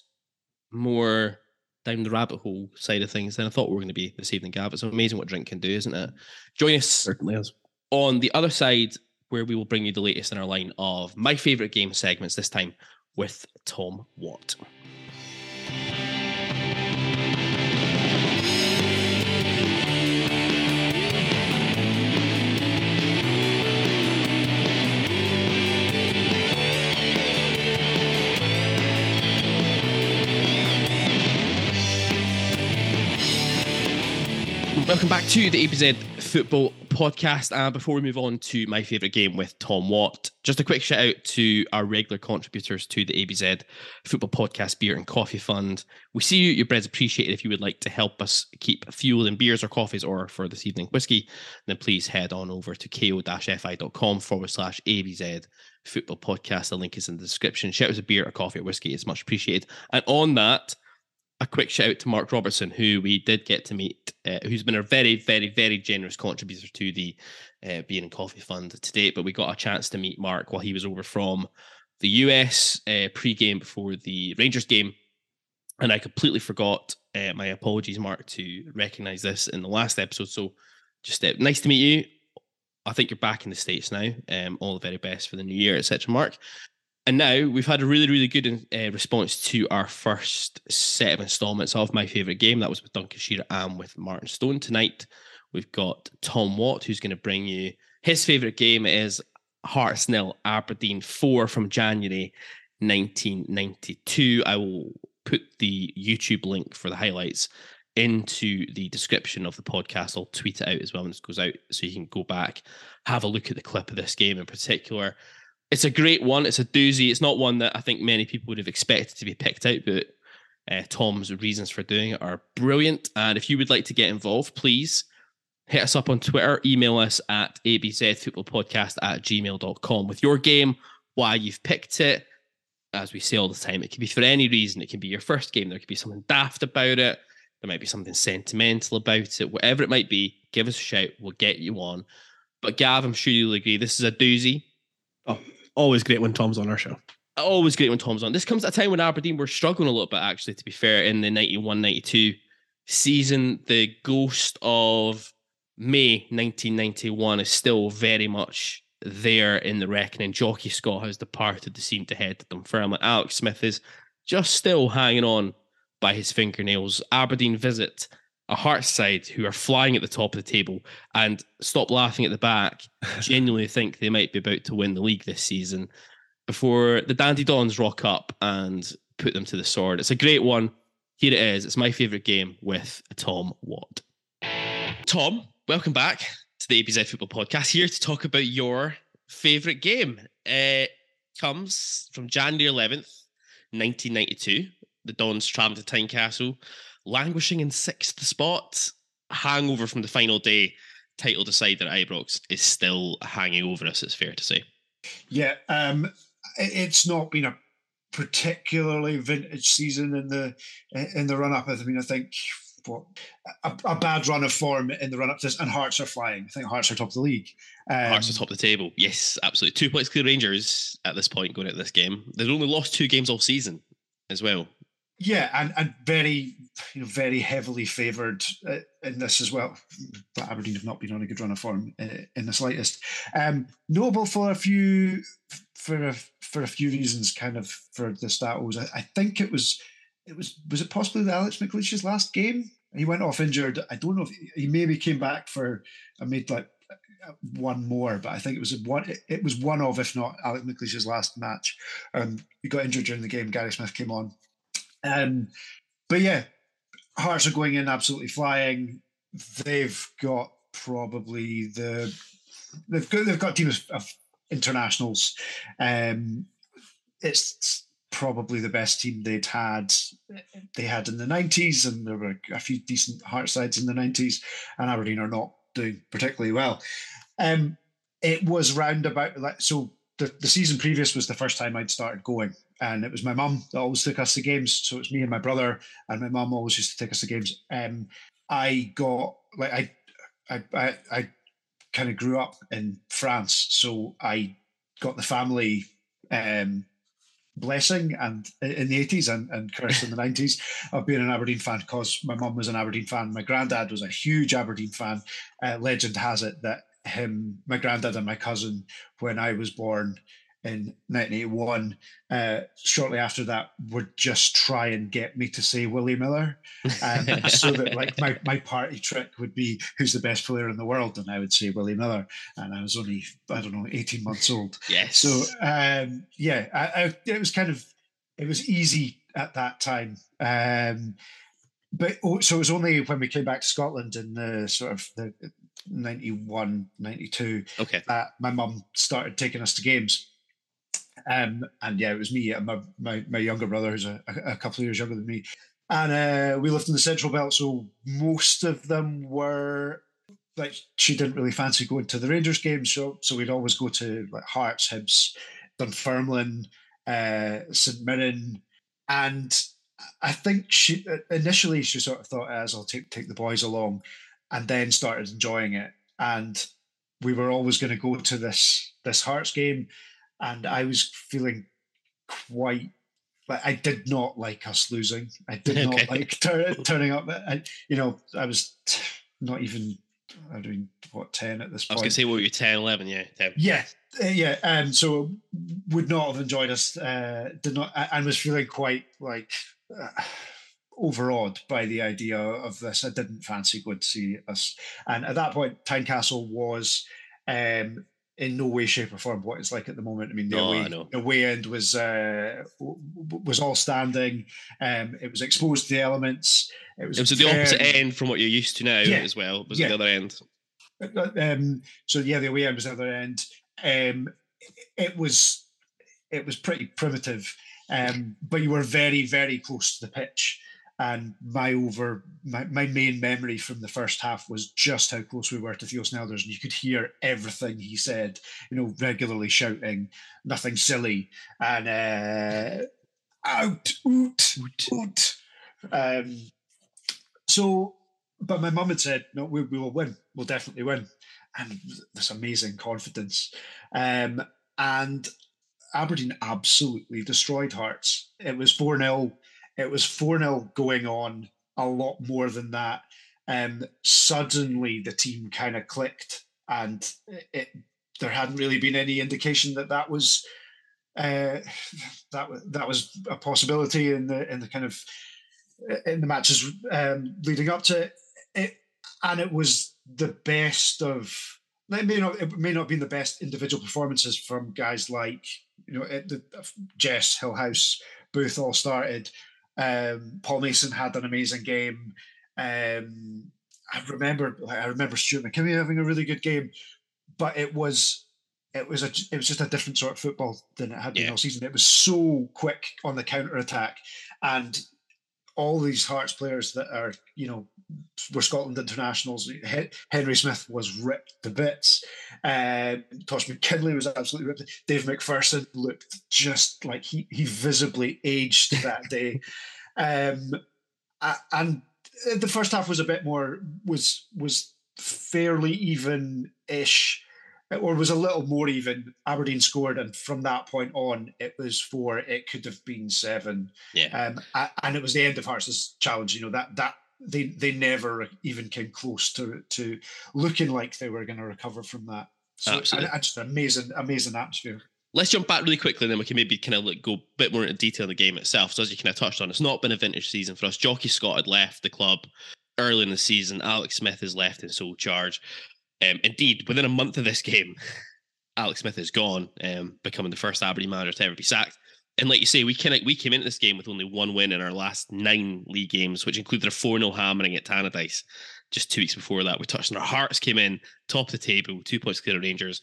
more down the rabbit hole side of things than I thought we were going to be this evening, Gav. It's amazing what drink can do, isn't it? Join us Certainly is. on the other side where we will bring you the latest in our line of my favourite game segments, this time with Thom Watt. Welcome back to the ABZ Football Podcast. And before we move on to my favourite game with Thom Watt, just a quick shout out to our regular contributors to the ABZ Football Podcast Beer and Coffee Fund. We see you, your bread's appreciated. If you would like to help us keep fuel in beers or coffees or for this evening whiskey, then please head on over to ko-fi.com forward slash ABZ Football Podcast. The link is in the description. Shout out to beer or coffee or whiskey. It's much appreciated. And on that, a quick shout out to Mark Robertson, who we did get to meet, uh, who's been a very, very, very generous contributor to the uh, Beer and Coffee Fund to date. But we got a chance to meet Mark while he was over from the US uh, pre-game before the Rangers game, and I completely forgot. Uh, my apologies, Mark, to recognise this in the last episode. So, just uh, nice to meet you. I think you're back in the states now. Um, all the very best for the new year, etc. Mark. And now we've had a really, really good uh, response to our first set of installments of my favourite game. That was with Duncan Shearer and with Martin Stone. Tonight, we've got Thom Watt, who's going to bring you his favourite game is Hearts nil, Aberdeen 4 from January 1992. I will put the YouTube link for the highlights into the description of the podcast. I'll tweet it out as well when this goes out so you can go back, have a look at the clip of this game in particular it's a great one. It's a doozy. It's not one that I think many people would have expected to be picked out, but uh, Thom's reasons for doing it are brilliant. And if you would like to get involved, please hit us up on Twitter, email us at abzfootballpodcast at gmail.com with your game, why you've picked it. As we say all the time, it can be for any reason. It can be your first game. There could be something daft about it. There might be something sentimental about it. Whatever it might be, give us a shout. We'll get you on. But Gav, I'm sure you'll agree, this is a doozy. Oh, always great when Thom's on our show. always great when Thom's on. This comes at a time when Aberdeen were struggling a little bit, actually, to be fair, in the 91 92 season. The ghost of May 1991 is still very much there in the reckoning. Jocky Scott has departed the scene to head to Dunfermline. Alex Smith is just still hanging on by his fingernails. Aberdeen visit a Hearts side who are flying at the top of the table and stop laughing at the back, genuinely think they might be about to win the league this season before the Dandy Dons rock up and put them to the sword. It's a great one. Here it is. It's my favourite game with Thom Watt. Thom, welcome back to the ABZ Football Podcast. Here to talk about your favourite game. It comes from January 11th, 1992. The Dons travel to Tynecastle languishing in sixth spot. Hangover from the final day, title decider at Ibrox is still hanging over us. It's fair to say. Yeah, um, it's not been a particularly vintage season in the in the run up. I mean, I think what a, a, bad run of form in the run up to this, and Hearts are flying. I think Hearts are top of the league. Um, Hearts are top of the table. Yes, absolutely. Two points clear Rangers at this point going into this game. They've only lost two games all season as well. Yeah, and, and very you know very heavily favoured uh, in this as well. But Aberdeen have not been on a good run of form uh, in the slightest. Um, notable for a few for a, for a few reasons, kind of for the status. I, I think it was it was was it possibly Alex McLeish's last game? He went off injured. I don't know if he, maybe came back for and made like one more, but I think it was one. It was one of, if not Alex McLeish's last match. Um, he got injured during the game. Gary Smith came on um, but yeah, Hearts are going in absolutely flying. They've got probably the they've got they've got a team of, internationals. Um, it's probably the best team they'd had they had in the 90s and there were a few decent heart sides in the 90s and Aberdeen are not doing particularly well um, it was round about like so the, the season previous was the first time I'd started going and it was my mum that always took us to games. So it's me and my brother, and my mum always used to take us to games. Um, I got like I, I, I, I kind of grew up in France, so I got the family um, blessing and in the 80s and, and curse in the 90s of being an Aberdeen fan because my mum was an Aberdeen fan. My granddad was a huge Aberdeen fan. Uh, legend has it that him, my granddad and my cousin, when I was born, in 1981. Uh, shortly after that, would just try and get me to say Willie Miller, um, so that like my, my party trick would be who's the best player in the world, and I would say Willie Miller, and I was only I don't know 18 months old. Yes. So um, yeah, I, I, it was kind of it was easy at that time. Um, but oh, so it was only when we came back to Scotland in the sort of the 91, 92 okay. that my mum started taking us to games. Um, and yeah, it was me and my, my, my younger brother, who's a, a, couple of years younger than me. And uh, we lived in the Central Belt, so most of them were like she didn't really fancy going to the Rangers games, so so we'd always go to like Hearts, Hibs, Dunfermline, uh, St Mirren, and I think she initially she sort of thought as I'll take take the boys along, and then started enjoying it. And we were always going to go to this this Hearts game, and I was feeling quite like I did not like us losing. I did okay. not like tur- turning up. I, you know, I was not even. I mean, what ten at this point? I was going to say, what you're 10, 11, yeah, 10. yeah, uh, yeah. And um, so would not have enjoyed us. Uh, did not, and was feeling quite like. Uh, overawed by the idea of this. I didn't fancy going to see us. And at that point, Tynecastle was um, in no way, shape, or form what it's like at the moment. I mean, the, no, away, the way end was uh, was all standing. Um, it was exposed to the elements. It was, it was at the opposite end from what you're used to now yeah, as well. It was yeah. the other end. Um, so yeah, the away end was the other end. Um, it was it was pretty primitive, um, but you were very very close to the pitch and my over my, my main memory from the first half was just how close we were to Theo Snelders, and you could hear everything he said. You know, regularly shouting, nothing silly, and uh, out, oot, oot. oot. Um, so, but my mum had said, "No, we, we will win. We'll definitely win," and this amazing confidence. Um, and Aberdeen absolutely destroyed Hearts. It was four 0 it was 4 0 going on a lot more than that. And um, suddenly the team kind of clicked, and it, there hadn't really been any indication that that was uh, that that was a possibility in the in the kind of in the matches um, leading up to it, and it was the best of. It may not it may not been the best individual performances from guys like you know the, Jess Gillhaus, Booth all started, um, Paul Mason had an amazing game. Um, I remember, I remember Stuart McKimmie having a really good game, but it was, it was a, it was just a different sort of football than it had been yeah. all season. It was so quick on the counter attack, and all these Hearts players that are, you know, were Scotland internationals. Henry Smith was ripped to bits. Uh, Tosh McKinlay was absolutely ripped. Dave McPherson looked just like he he visibly aged that day. um, and the first half was a bit more was was fairly even ish or was a little more even. Aberdeen scored, and from that point on, it was four. It could have been seven. Yeah. Um, and it was the end of Hearts' challenge. You know that that they they never even came close to to looking like they were going to recover from that. So Absolutely. And, just an amazing, amazing atmosphere. Let's jump back really quickly, and then we can maybe kind of like go a bit more into detail in the game itself. So as you kind of touched on, it's not been a vintage season for us. Jocky Scott had left the club early in the season. Alex Smith has left in sole charge. Um, indeed, within a month of this game, Alex Smith is gone, um, becoming the first Aberdeen manager to ever be sacked. And like you say, we of we came into this game with only one win in our last nine league games, which included a 4 0 hammering at Tannadice just two weeks before that. We touched on our hearts, came in top of the table, two points clear of Rangers.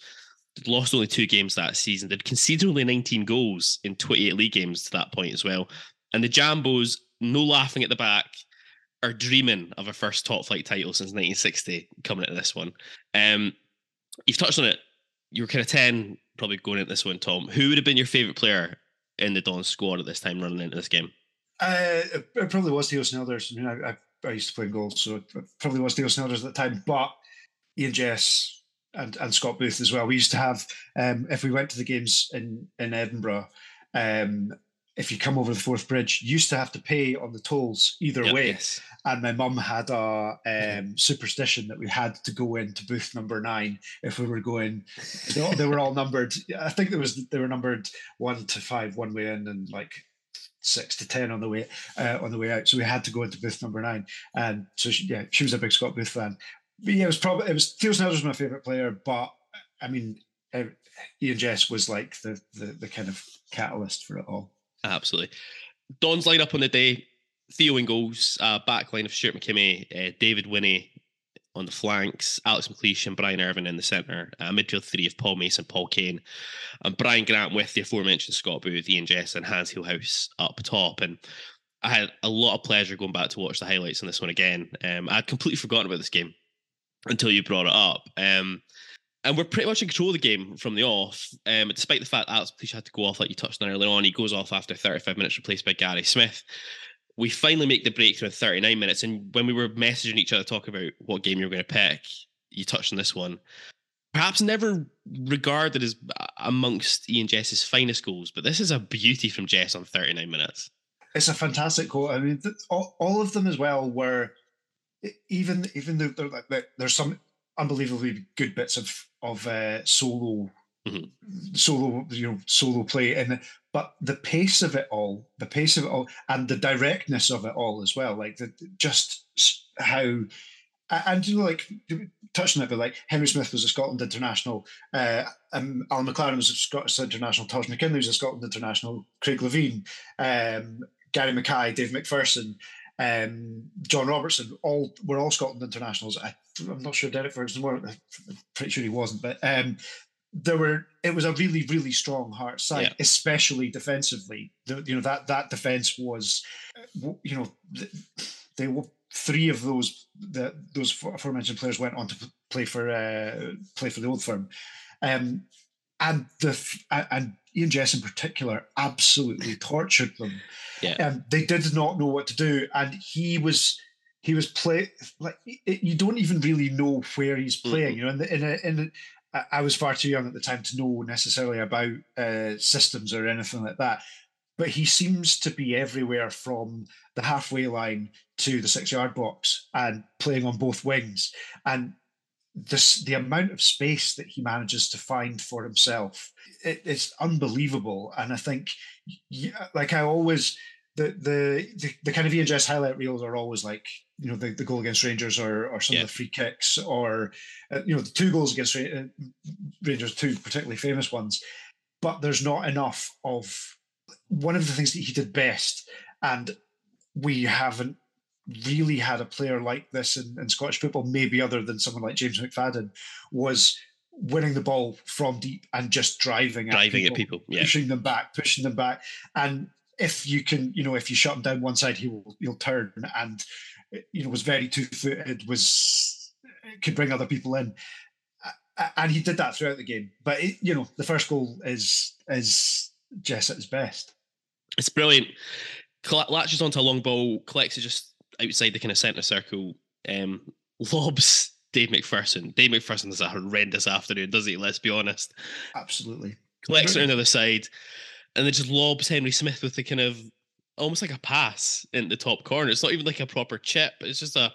Lost only two games that season. Did conceded only 19 goals in 28 league games to that point as well. And the Jambos, no laughing at the back, are dreaming of a first top flight title since 1960 coming into this one. Um, you've touched on it. You were kind of 10 probably going into this one, Thom. Who would have been your favourite player in the Don squad at this time running into this game? Uh, it probably was Theo Snelders. I mean, I, I, I used to play in goals, so it probably was Theo Snelders at the time. But Ian Jess, and, and Scott Booth as well. We used to have um, if we went to the games in in Edinburgh. Um, if you come over the Forth Bridge, you used to have to pay on the tolls either Yep, way. yes. And my mum had a um, superstition that we had to go into booth number nine if we were going. They, all- they were all numbered. I think there was they were numbered one to five one way in and like six to ten on the way uh, on the way out. So we had to go into booth number nine. And so she, yeah, she was a big Scott Booth fan. But yeah, it was probably it was Theo Snells was my favorite player, but I mean, uh, Ian Jess was like the, the the kind of catalyst for it all. Absolutely. Don's lineup on the day: Theo in goals, uh, back line of Stuart McKimmie, uh, David Winnie on the flanks, Alex McLeish and Brian Irvine in the centre. Uh, midfield three of Paul Mason, Paul Kane, and Brian Grant with the aforementioned Scott Booth, Ian Jess, and Hans Gillhaus up top. And I had a lot of pleasure going back to watch the highlights on this one again. Um, I'd completely forgotten about this game until you brought it up. Um, and we're pretty much in control of the game from the off. Um, despite the fact that Alex McLeish had to go off, like you touched on earlier on, he goes off after 35 minutes, replaced by Gary Smith. We finally make the breakthrough in 39 minutes. And when we were messaging each other, talking about what game you were going to pick, you touched on this one. Perhaps never regarded as amongst Ian Jess's finest goals, but this is a beauty from Jess on 39 minutes. It's a fantastic goal. I mean, all, all of them as well were even even though there's some unbelievably good bits of of uh, solo Mhm. solo you know solo play and but the pace of it all the pace of it all and the directness of it all as well like the just how and you know like touching on it but like henry smith was a scotland international uh um, alan mclaren was a scottish international tosh mckinlay was a scotland international craig levein um gary mackay dave mcpherson um, John Robertson, all were all Scotland internationals. I, I'm not sure Derek Ferguson. I'm pretty sure he wasn't, but um, there were. It was a really, really strong heart side, Yeah. especially defensively. The, you know that that defense was, you know, they were three of those the, those aforementioned players went on to play for uh, play for the old firm, um, and the and Ian Jess in particular absolutely tortured them Yeah. um, they did not know what to do, and he was he was play like it, you don't even really know where he's playing. You know, and in, a, in a, I- was far too young at the time to know necessarily about uh, systems or anything like that. But he seems to be everywhere from the halfway line to the six yard box and playing on both wings. And this the amount of space that he manages to find for himself, it, it's unbelievable. And I think, like I always the the the, kind of Jess highlight reels are always like you know the, the goal against Rangers or or some Yeah. of the free kicks or uh, you know the two goals against Ra- uh, Rangers two particularly famous ones, but there's not enough of one of the things that he did best, and we haven't really had a player like this in, in Scottish football, maybe other than someone like James McFadden, was winning the ball from deep and just driving at Driving people at people. Yeah. pushing them back, pushing them back. And if you can, you know, if you shut him down one side, he will he'll turn and you know was very two footed, was could bring other people in, and he did that throughout the game. But it, you know, the first goal is is Jess at his best. It's brilliant. Latches onto a long ball, collects it just outside the kind of centre circle, um, lobs Dave McPherson. Dave McPherson has a horrendous afternoon, does he? Let's be honest. Absolutely. Collects it on the other side, and then just lobs Henry Smith with the kind of almost like a pass in the top corner. It's not even like a proper chip. It's just a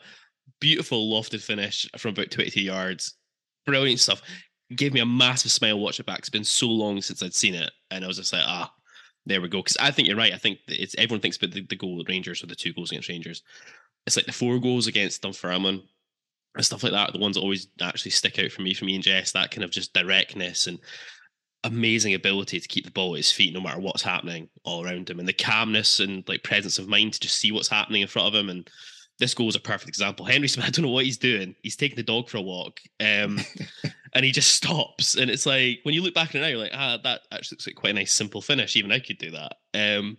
beautiful lofted finish from about 22 yards. Brilliant stuff. Gave me a massive smile watching it back. It's been so long since I'd seen it. And I was just like, ah, there we go. Because I think you're right. I think it's everyone thinks about the, the goal at Rangers or the two goals against Rangers. It's like the four goals against Dunfermline and stuff like that. The ones that always actually stick out for me, from me and Jess, that kind of just directness and amazing ability to keep the ball at his feet no matter what's happening all around him and the calmness and like presence of mind to just see what's happening in front of him and this goal is a perfect example. Henry smith i don't know what he's doing. He's taking the dog for a walk um, and he just stops and it's like when you look back at it now you're like ah that actually looks like quite a nice simple finish. Even i could do that. Um,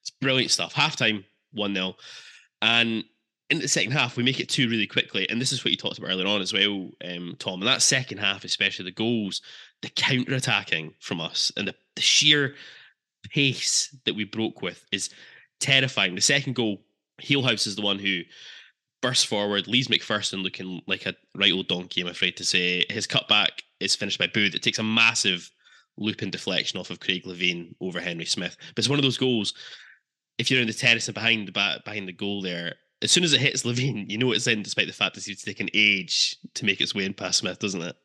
it's brilliant stuff. Halftime 1-0 and in the second half, we make it two really quickly. And this is what you talked about earlier on as well, um, Thom. And that second half, especially the goals, the counter attacking from us and the, the sheer pace that we broke with is terrifying. The second goal, Gillhaus is the one who bursts forward, leaves McPherson looking like a right old donkey, I'm afraid to say. His cutback is finished by Booth. It takes a massive loop and deflection off of Craig Levein over Henry Smith. But it's one of those goals. If you're in the terrace and behind the back, behind the goal there, as soon as it hits Levein, you know it's in, despite the fact that it's taken age to make its way in past Smith, doesn't it?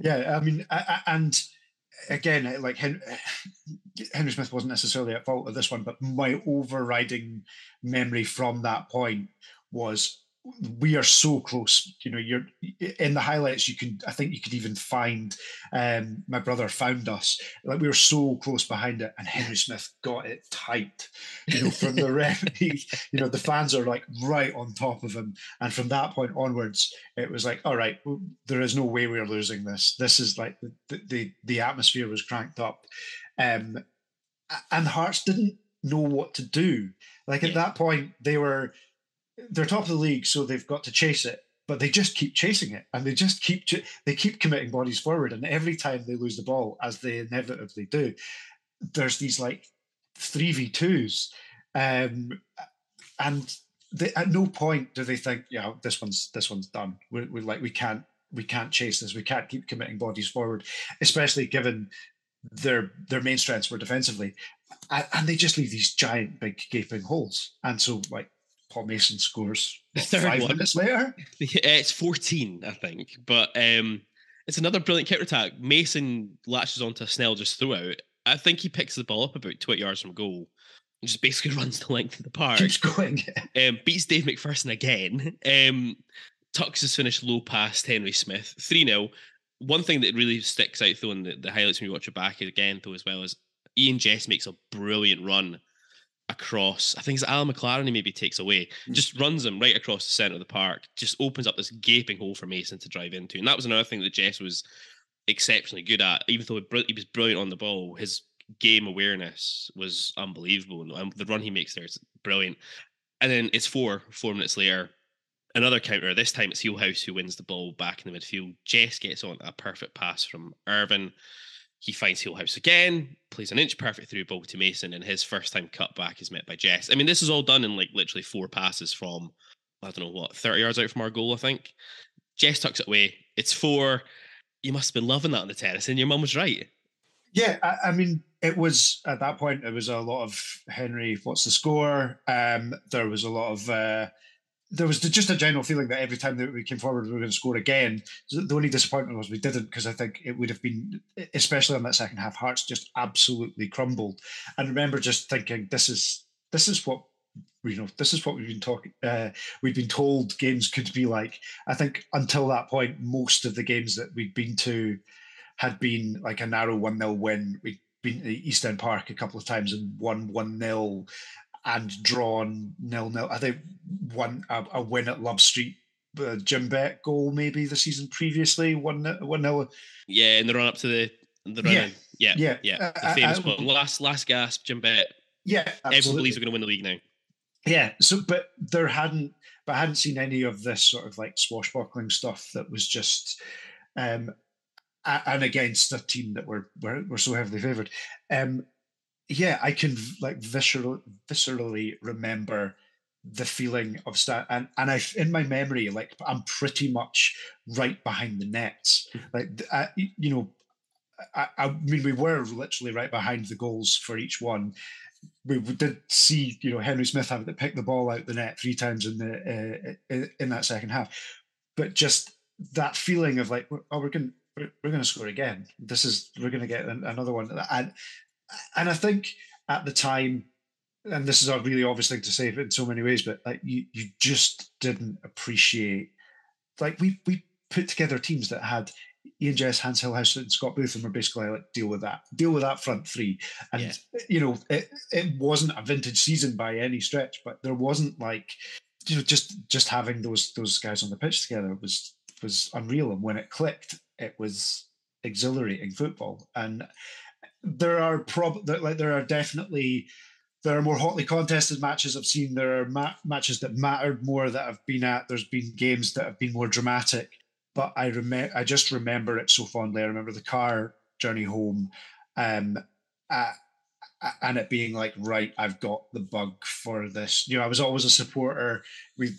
Yeah, I mean, I, I, and again, like Henry, Henry Smith wasn't necessarily at fault of this one, but my overriding memory from that point was we are so close. You know, you're in the highlights. You can, I think, you could even find. Um, my brother found us. Like we were so close behind it, and Henry Smith got it tight. You know, from the referee. you know, the fans are like right on top of him, and from that point onwards, it was like, all right, there is no way we're losing this. This is like the the, the atmosphere was cranked up, um, and Hearts didn't know what to do. Like at yeah. that point, they were they're top of the league, so they've got to chase it. But they just keep chasing it, and they just keep they keep committing bodies forward. And every time they lose the ball, as they inevitably do, there's these like three v twos, um, and they, at no point do they think, yeah, this one's this one's done. We're, we're like we can't we can't chase this. We can't keep committing bodies forward, especially given their their main strengths were defensively, and they just leave these giant big gaping holes. And so like Paul Mason scores third five one. minutes later. It's 14, I think. But um, it's another brilliant counter attack. Mason latches onto Snell just throughout. I think he picks the ball up about 20 yards from goal and just basically runs the length of the park. Keeps going. um, beats Dave McPherson again. Um, tucks his finish low past Henry Smith. 3 0. One thing that really sticks out, though, in the, the highlights when you watch it back again, though, as well, is Ian Jess makes a brilliant run across. I think it's Alan McLaren he maybe takes away, mm. just runs him right across the centre of the park, just opens up this gaping hole for Mason to drive into. And that was another thing that Jess was exceptionally good at. Even though he was brilliant on the ball, his game awareness was unbelievable. And the run he makes there is brilliant. And then it's four, four minutes later, another counter. This time it's Gillhaus who wins the ball back in the midfield. Jess gets on a perfect pass from Irvine. He finds Gillhaus again, plays an inch perfect through ball to Mason, and his first time cut back is met by Jess. I mean, this is all done in like literally four passes from, I don't know what, 30 yards out from our goal, I think. Jess tucks it away. It's four. You must have been loving that on the terrace, and your mum was right. Yeah, I, I, mean, it was at that point. It was a lot of Henry. What's the score? Um, there was a lot of uh, there was just a general feeling that every time that we came forward, we were going to score again. The only disappointment was we didn't, because I think it would have been, especially on that second half, Hearts just absolutely crumbled. And remember just thinking, this is this is what you know, this is what we've been talking. Uh, we've been told games could be like. I think until that point, most of the games that we'd been to had been like a narrow one 0 win. We'd been to East End Park a couple of times and won one 0 and drawn nil nil. I think one a, a win at Love Street, uh, Jim Bett goal maybe the season previously one one nil. Yeah, in the run up to the the run. Yeah, yeah, yeah. yeah. The famous uh, uh, last last gasp, Jim Bett. Yeah, absolutely. everyone believes we're going to win the league now. Yeah, so but there hadn't, but I hadn't seen any of this sort of like swashbuckling stuff that was just. um and against a team that were were, were so heavily favoured. Um, yeah, I can like visceral, viscerally remember the feeling of start and and I in my memory like I'm pretty much right behind the nets hmm. like I, you know I, I mean we were literally right behind the goals for each one. We did see you know Henry Smith having to pick the ball out the net three times in the uh, in that second half. But just that feeling of like oh we're going we're, we're going to score again. This is we're going to get another one. And and I think at the time, and this is a really obvious thing to say in so many ways, but like you, you just didn't appreciate. Like we we put together teams that had Ian Jess, Hans Gillhaus, and Scott Booth, and were basically like deal with that, deal with that front three. And yeah. you know, it it wasn't a vintage season by any stretch, but there wasn't like you know just just having those those guys on the pitch together was was unreal. And when it clicked, it was exhilarating football. And there are prob like there are definitely there are more hotly contested matches I've seen. There are ma- matches that mattered more that I've been at. There's been games that have been more dramatic, but I remember I just remember it so fondly. I remember the car journey home, um, uh, and it being like, right, I've got the bug for this. You know, I was always a supporter. We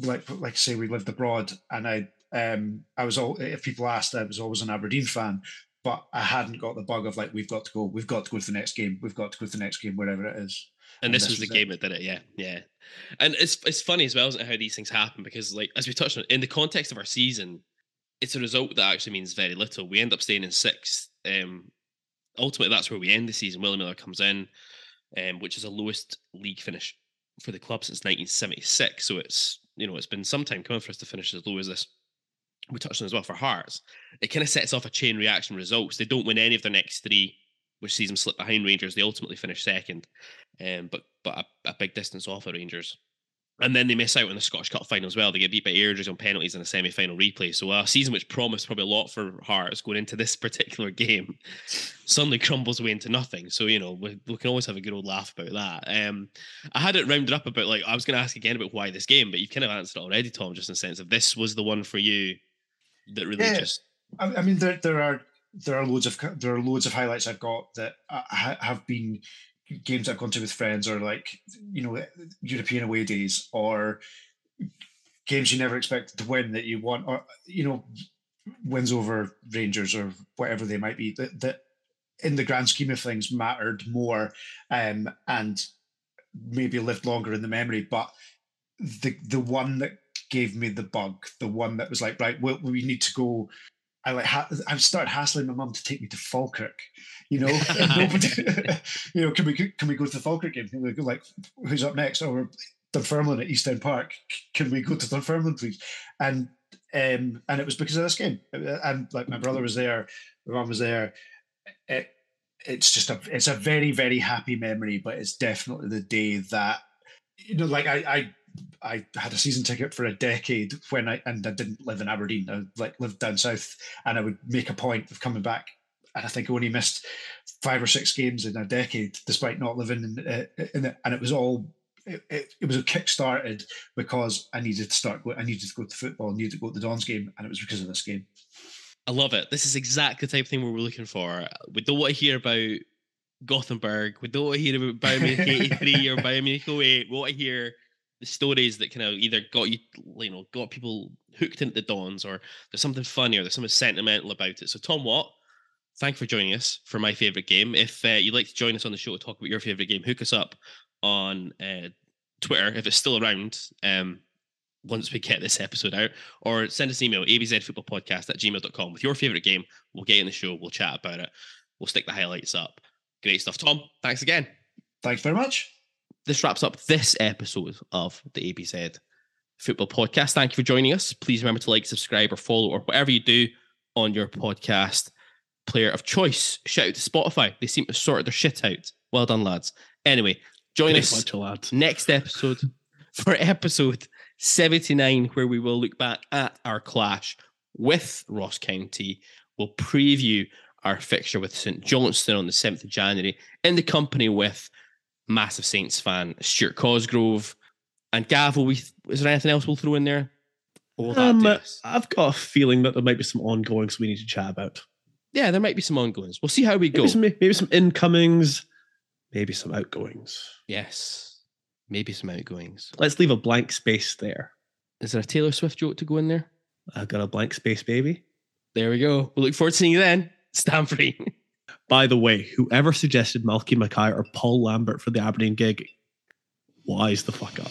like like say we lived abroad, and I um I was all if people asked, I was always an Aberdeen fan, but I hadn't got the bug of like we've got to go, we've got to go to the next game, we've got to go to the next game, wherever it is. And this was the it. game that did it, yeah, yeah. And it's it's funny as well, isn't it, how these things happen? Because like as we touched on, in the context of our season, it's a result that actually means very little. We end up staying in sixth. Um, ultimately, that's where we end the season. Willie Miller comes in, um, which is a lowest league finish for the club since 1976. So it's you know it's been some time coming for us to finish as low as this. We touched on as well for Hearts. It kind of sets off a chain reaction results. They don't win any of their next three, which sees them slip behind Rangers. They ultimately finish second, um, but but a, a big distance off of Rangers. And then they miss out on the Scottish Cup final as well. They get beat by Airdries on penalties in a semi final replay. So a season which promised probably a lot for Hearts going into this particular game suddenly crumbles away into nothing. So, you know, we, we can always have a good old laugh about that. Um, I had it rounded up about like, I was going to ask again about why this game, but you've kind of answered it already, Thom, just in the sense of this was the one for you that really Yeah. just. I, I mean, there there are there are loads of there are loads of highlights I've got that ha- have been games I've gone to with friends, or like you know European away days, or games you never expected to win that you want, or you know wins over Rangers or whatever they might be. That that in the grand scheme of things mattered more, um, and maybe lived longer in the memory. But the the one that gave me the bug, the one that was like, right, well, we need to go. I like ha- I've started hassling my mum to take me to Falkirk. You know, nobody, you know, can we can we go to the Falkirk game? Can we go like who's up next? Or Dunfermline at East End Park. Can we go to Dunfermline, please? And um, and it was because of this game. And like my brother was there, my mum was there. It, it's just a it's a very very happy memory, but it's definitely the day that you know, like I I I had a season ticket for a decade when I and I didn't live in Aberdeen. I like lived down south, and I would make a point of coming back. And I think I only missed five or six games in a decade, despite not living in, uh, in it. And it was all it, it, it was a kick started because I needed to start. I needed to go to football. I needed to go to the Dons game, and it was because of this game. I love it. This is exactly the type of thing we're looking for. We don't want to hear about Gothenburg. We don't want to hear about Munich 83 or Bayern Munich 08. We want to hear the stories that kind of either got you, you know, got people hooked into the Dons or there's something funny or there's something sentimental about it. So, Thom Watt, thank you for joining us for my favorite game. If uh, you'd like to join us on the show to talk about your favorite game, hook us up on uh, Twitter if it's still around. Um, once we get this episode out, or send us an email, abzfootballpodcast at gmail.com with your favorite game. We'll get in the show. We'll chat about it. We'll stick the highlights up. Great stuff. Thom, thanks again. Thanks very much. This wraps up this episode of the ABZ Football Podcast. Thank you for joining us. Please remember to like, subscribe, or follow, or whatever you do on your podcast player of choice. Shout out to Spotify. They seem to sort their shit out. Well done, lads. Anyway, join Big us bunch next episode for episode 79, where we will look back at our clash with Ross County. We'll preview our fixture with St Johnstone on the 7th of January in the company with massive Saints fan Stuart Cosgrove. And Gav, will we, is there anything else we'll throw in there? Um. I've got a feeling that there might be some ongoings we need to chat about. yeah, there might be some ongoings. We'll see how we go. Maybe some, maybe some incomings, maybe some outgoings. yes, maybe some outgoings. Let's leave a blank space there. Is there a Taylor Swift joke to go in there? I've got a blank space, baby. There we go. we'll look forward to seeing you then. Stand free. By the way, whoever suggested Malky Mackay or Paul Lambert for the Aberdeen gig, wise the fuck up.